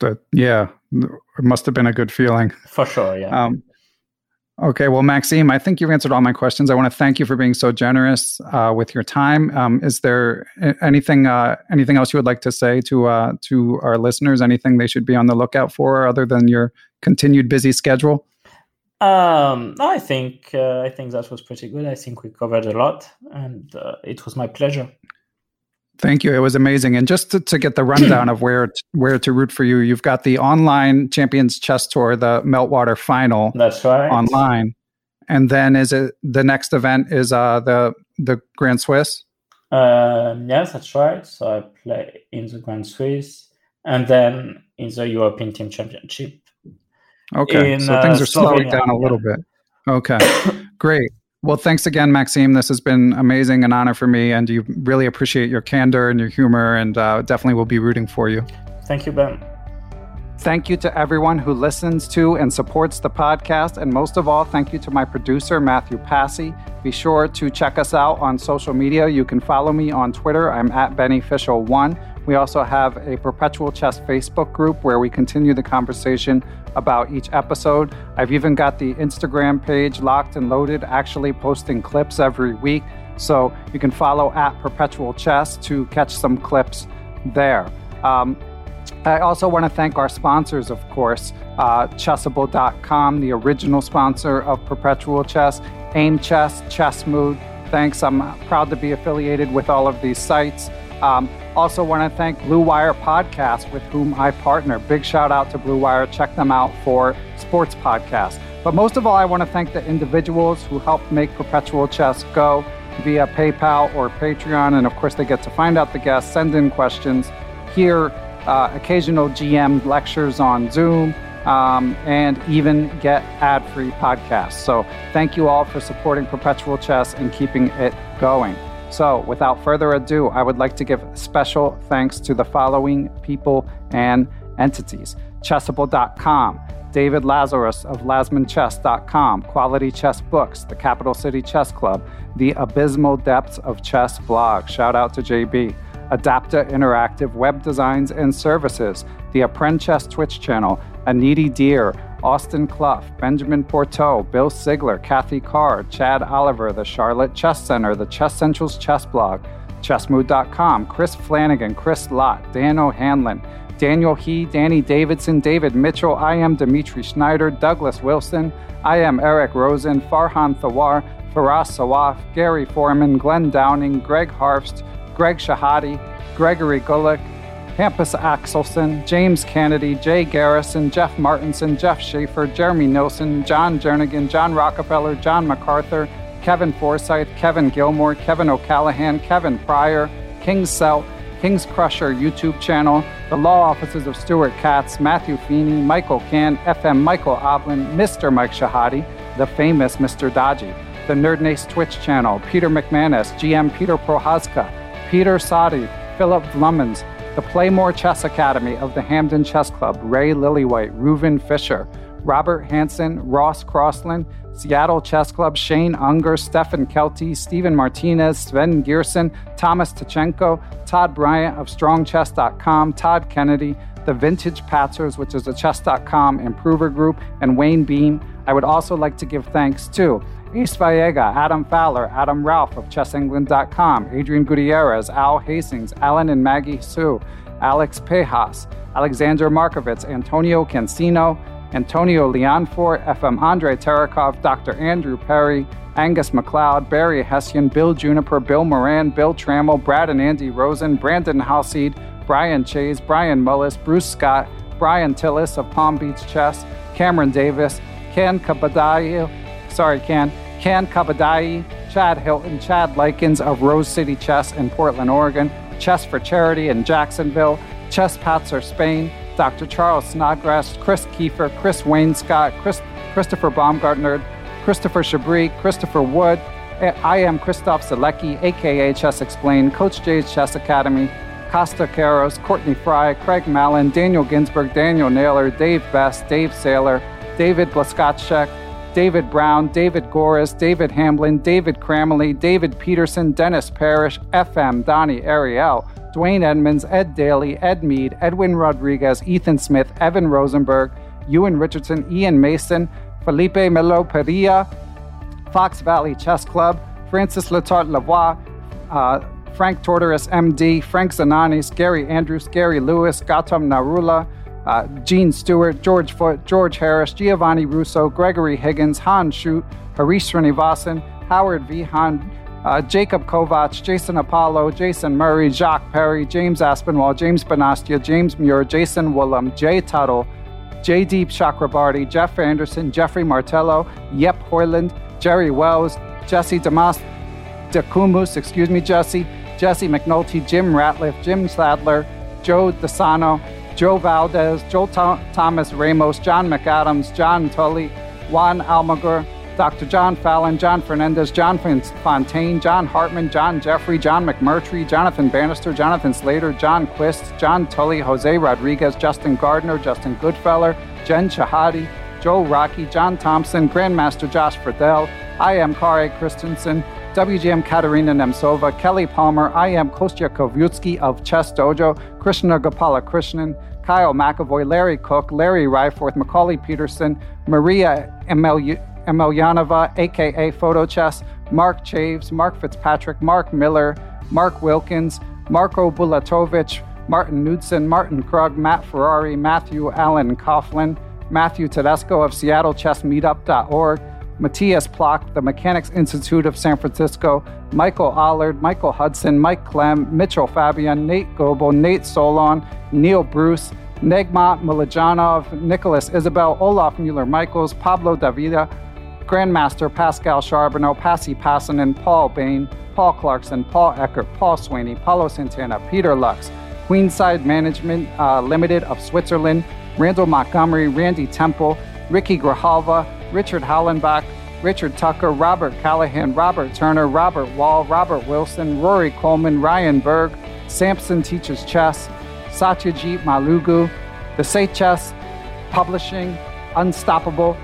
But yeah, it must have been a good feeling. For sure, yeah. Um, okay, well, Maxime, I think you've answered all my questions. I want to thank you for being so generous uh, with your time. Um, is there anything uh, anything else you would like to say to uh, to our listeners? Anything they should be on the lookout for, other than your continued busy schedule? Um, I think uh, I think that was pretty good. I think we covered a lot, and uh, it was my pleasure. Thank you. It was amazing. And just to, to get the rundown of where t- where to root for you, you've got the online Champions Chess Tour, the Meltwater Final That's right. online, and then is it the next event is uh, the the Grand Swiss? Um, yes, that's right. So I play in the Grand Swiss, and then in the European Team Championship. Okay, in, so uh, things are slowing Slovenia, down a little bit. Okay, great. Well, thanks again, Maxime. This has been amazing, an honor for me, and you really appreciate your candor and your humor, and uh, definitely will be rooting for you. Thank you, Ben. Thank you to everyone who listens to and supports the podcast. And most of all, thank you to my producer, Matthew Passy. Be sure to check us out on social media. You can follow me on Twitter. I'm at BennyFishel1. We also have a Perpetual Chess Facebook group where we continue the conversation about each episode. I've even got the Instagram page locked and loaded, actually posting clips every week. So you can follow at Perpetual Chess to catch some clips there. Um, I also want to thank our sponsors, of course, uh, Chessable.com, the original sponsor of Perpetual Chess, Aim Chess, Chess Mood. Thanks. I'm proud to be affiliated with all of these sites. Um, also, want to thank Blue Wire Podcast, with whom I partner. Big shout out to Blue Wire. Check them out for sports podcasts. But most of all, I want to thank the individuals who helped make Perpetual Chess go via PayPal or Patreon. And of course, they get to find out the guests, send in questions, hear uh, occasional GM lectures on Zoom, um, and even get ad free podcasts. So, thank you all for supporting Perpetual Chess and keeping it going. So, without further ado, I would like to give special thanks to the following people and entities Chessable.com, David Lazarus of LasmanChess.com, Quality Chess Books, the Capital City Chess Club, the Abysmal Depths of Chess blog. Shout out to JB. Adapta Interactive Web Designs and Services, the Apprentice Twitch channel, A Needy Deer, Austin Clough, Benjamin Porteau, Bill Sigler, Kathy Carr, Chad Oliver, the Charlotte Chess Center, the Chess Central's Chess Blog, Chessmood.com, Chris Flanagan, Chris Lott, Dan O'Hanlon, Daniel He, Danny Davidson, David Mitchell, I am Dimitri Schneider, Douglas Wilson, I am Eric Rosen, Farhan Thawar, Faraz Sawaf, Gary Foreman, Glenn Downing, Greg Harfst, Greg Shahade, Gregory Gulick, Hampus Axelson, James Kennedy, Jay Garrison, Jeff Martinson, Jeff Schaefer, Jeremy Nilsson, John Jernigan, John Rockefeller, John MacArthur, Kevin Forsyth, Kevin Gilmore, Kevin O'Callahan, Kevin Pryor, King Selt, King's Crusher YouTube channel, the law offices of Stuart Katz, Matthew Feeney, Michael Can, FM Michael Oblin, Mr. Mike Shahade, the famous Mr. Dodgy, the Nerdnace Twitch channel, Peter McManus, GM Peter Prohaska, Peter Sadi, Philip Lummans, the Playmore Chess Academy of the Hamden Chess Club, Ray Lillywhite, Reuven Fisher, Robert Hansen, Ross Crossland, Seattle Chess Club, Shane Unger, Stefan Kelty, Stephen Martinez, Sven Gierson, Thomas Tachenko, Todd Bryant of StrongChess.com, Todd Kennedy, the Vintage Patzers, which is a chess.com improver group, and Wayne Beam. I would also like to give thanks to Ace Vallega, Adam Fowler, Adam Ralph of ChessEngland.com, Adrian Gutierrez, Al Hastings, Alan and Maggie Sue, Alex Pejas, Alexander Markovitz, Antonio Cancino, Antonio Leonfort, FM Andre Terakov, Dr. Andrew Perry, Angus McLeod, Barry Hessian, Bill Juniper, Bill Moran, Bill Trammell, Brad and Andy Rosen, Brandon Halseed, Brian Chase, Brian Mullis, Bruce Scott, Brian Tillis of Palm Beach Chess, Cameron Davis, Ken Kabadai, sorry, Ken, Ken Kabadai, Chad Hilton, Chad Likens of Rose City Chess in Portland, Oregon, Chess for Charity in Jacksonville, Chess Patzer Spain, Dr. Charles Snodgrass, Chris Kiefer, Chris Wayne Scott, Chris, Christopher Baumgartner, Christopher Chabris, Christopher Wood. I am Christof Sielecki, aka Chess Explained, Coach J's Chess Academy, Costa Caros, Courtney Fry, Craig Mallon, Daniel Ginsberg, Daniel Naylor, Dave Best, Dave Saylor, David Blaskotchek, David Brown, David Goris, David Hamblin, David Cramley, David Peterson, Dennis Parrish, FM, Donnie Ariel, Dwayne Edmonds, Ed Daly, Ed Mead, Edwin Rodriguez, Ethan Smith, Evan Rosenberg, Ewan Richardson, Ian Mason, Felipe Melo Perilla, Fox Valley Chess Club, Francis Letarte Lavoie, uh, Frank Tortoris, MD, Frank Zananis, Gary Andrews, Gary Lewis, Gautam Narula, uh, Gene Stewart, George Foote, George Harris, Giovanni Russo, Gregory Higgins, Han Shute, Harish Srinivasan, Howard V. Han, uh, Jacob Kovacs, Jason Apollo, Jason Murray, Jacques Perry, James Aspinwall, James Benastia, James Muir, Jason Woolham, Jay Tuttle, J. Deep Chakrabarty, Jeff Anderson, Jeffrey Martello, Yep Hoyland, Jerry Wells, Jesse Damas, Decumus, excuse me, Jesse, Jesse McNulty, Jim Ratliff, Jim Sadler, Joe DeSano, Joe Valdez, Joe Thomas Ramos, John McAdams, John Tully, Juan Almagur, Dr. John Fallon, John Fernandez, John Fontaine, John Hartman, John Jeffrey, John McMurtry, Jonathan Bannister, Jonathan Slater, John Quist, John Tully, Jose Rodriguez, Justin Gardner, Justin Goodfeller, Jen Shahade, Joe Rocky, John Thompson, Grandmaster Josh Friedel, I am Kare Christensen, WGM Katerina Nemcova, Kelly Palmer, I am Kostya Kavutskiy of Chess Dojo, Krishna Gopala Krishnan, Kyle McAvoy, Larry Cook, Larry Ryforth, Macaulay Peterson, Maria Emelu. Emelianova, aka Photo Chess, Mark Chaves, Mark Fitzpatrick, Mark Miller, Mark Wilkins, Marco Bulatovic, Martin Knudsen, Martin Krug, Matt Ferrari, Matthew Allen Coughlin, Matthew Tedesco of SeattleChessMeetup.org, Matthias Plock, the Mechanics Institute of San Francisco, Michael Allard, Michael Hudson, Mike Clem, Mitchell Fabian, Nate Gobo, Nate Solon, Neil Bruce, Negma Milijanov, Nicholas Isabel, Olaf Mueller Michaels, Pablo Davida, Grandmaster Pascal Charbonneau, Passy Passanen, Paul Bain, Paul Clarkson, Paul Eckert, Paul Sweeney, Paulo Santana, Peter Lux, Queenside Management uh, Limited of Switzerland, Randall Montgomery, Randy Temple, Ricky Grijalva, Richard Hollenbach, Richard Tucker, Robert Callahan, Robert Turner, Robert Wall, Robert Wilson, Rory Coleman, Ryan Berg, Sampson Teaches Chess, Satyajit Malugu, The Say Chess, Publishing, Unstoppable,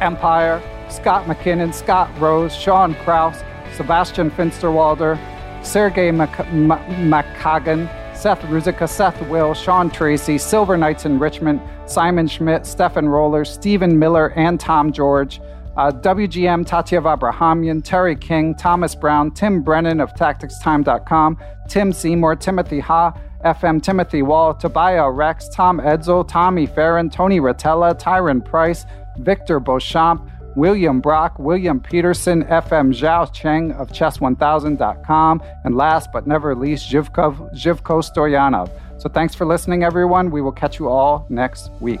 Empire, Scott McKinnon, Scott Rose, Sean Kraus, Sebastian Finsterwalder, Sergey Makagan, Seth Ruzicka, Seth Will, Sean Tracy, Silver Knights in Richmond, Simon Schmidt, Stefan Roller, Stephen Miller, and Tom George. Uh, WGM, Tatev Abrahamyan, Terry King, Thomas Brown, Tim Brennan of TacticsTime.com, Tim Seymour, Timothy Ha, FM Timothy Wall, Tobiah Rex, Tom Edsel, Tommy Farron, Tony Rotella, Tyron Price, Victor Beauchamp, William Brock, William Peterson, FM Zhao Cheng of Chess1000.com, and last but never least, Zhivko, Zhivko Stoyanov. So thanks for listening, everyone. We will catch you all next week.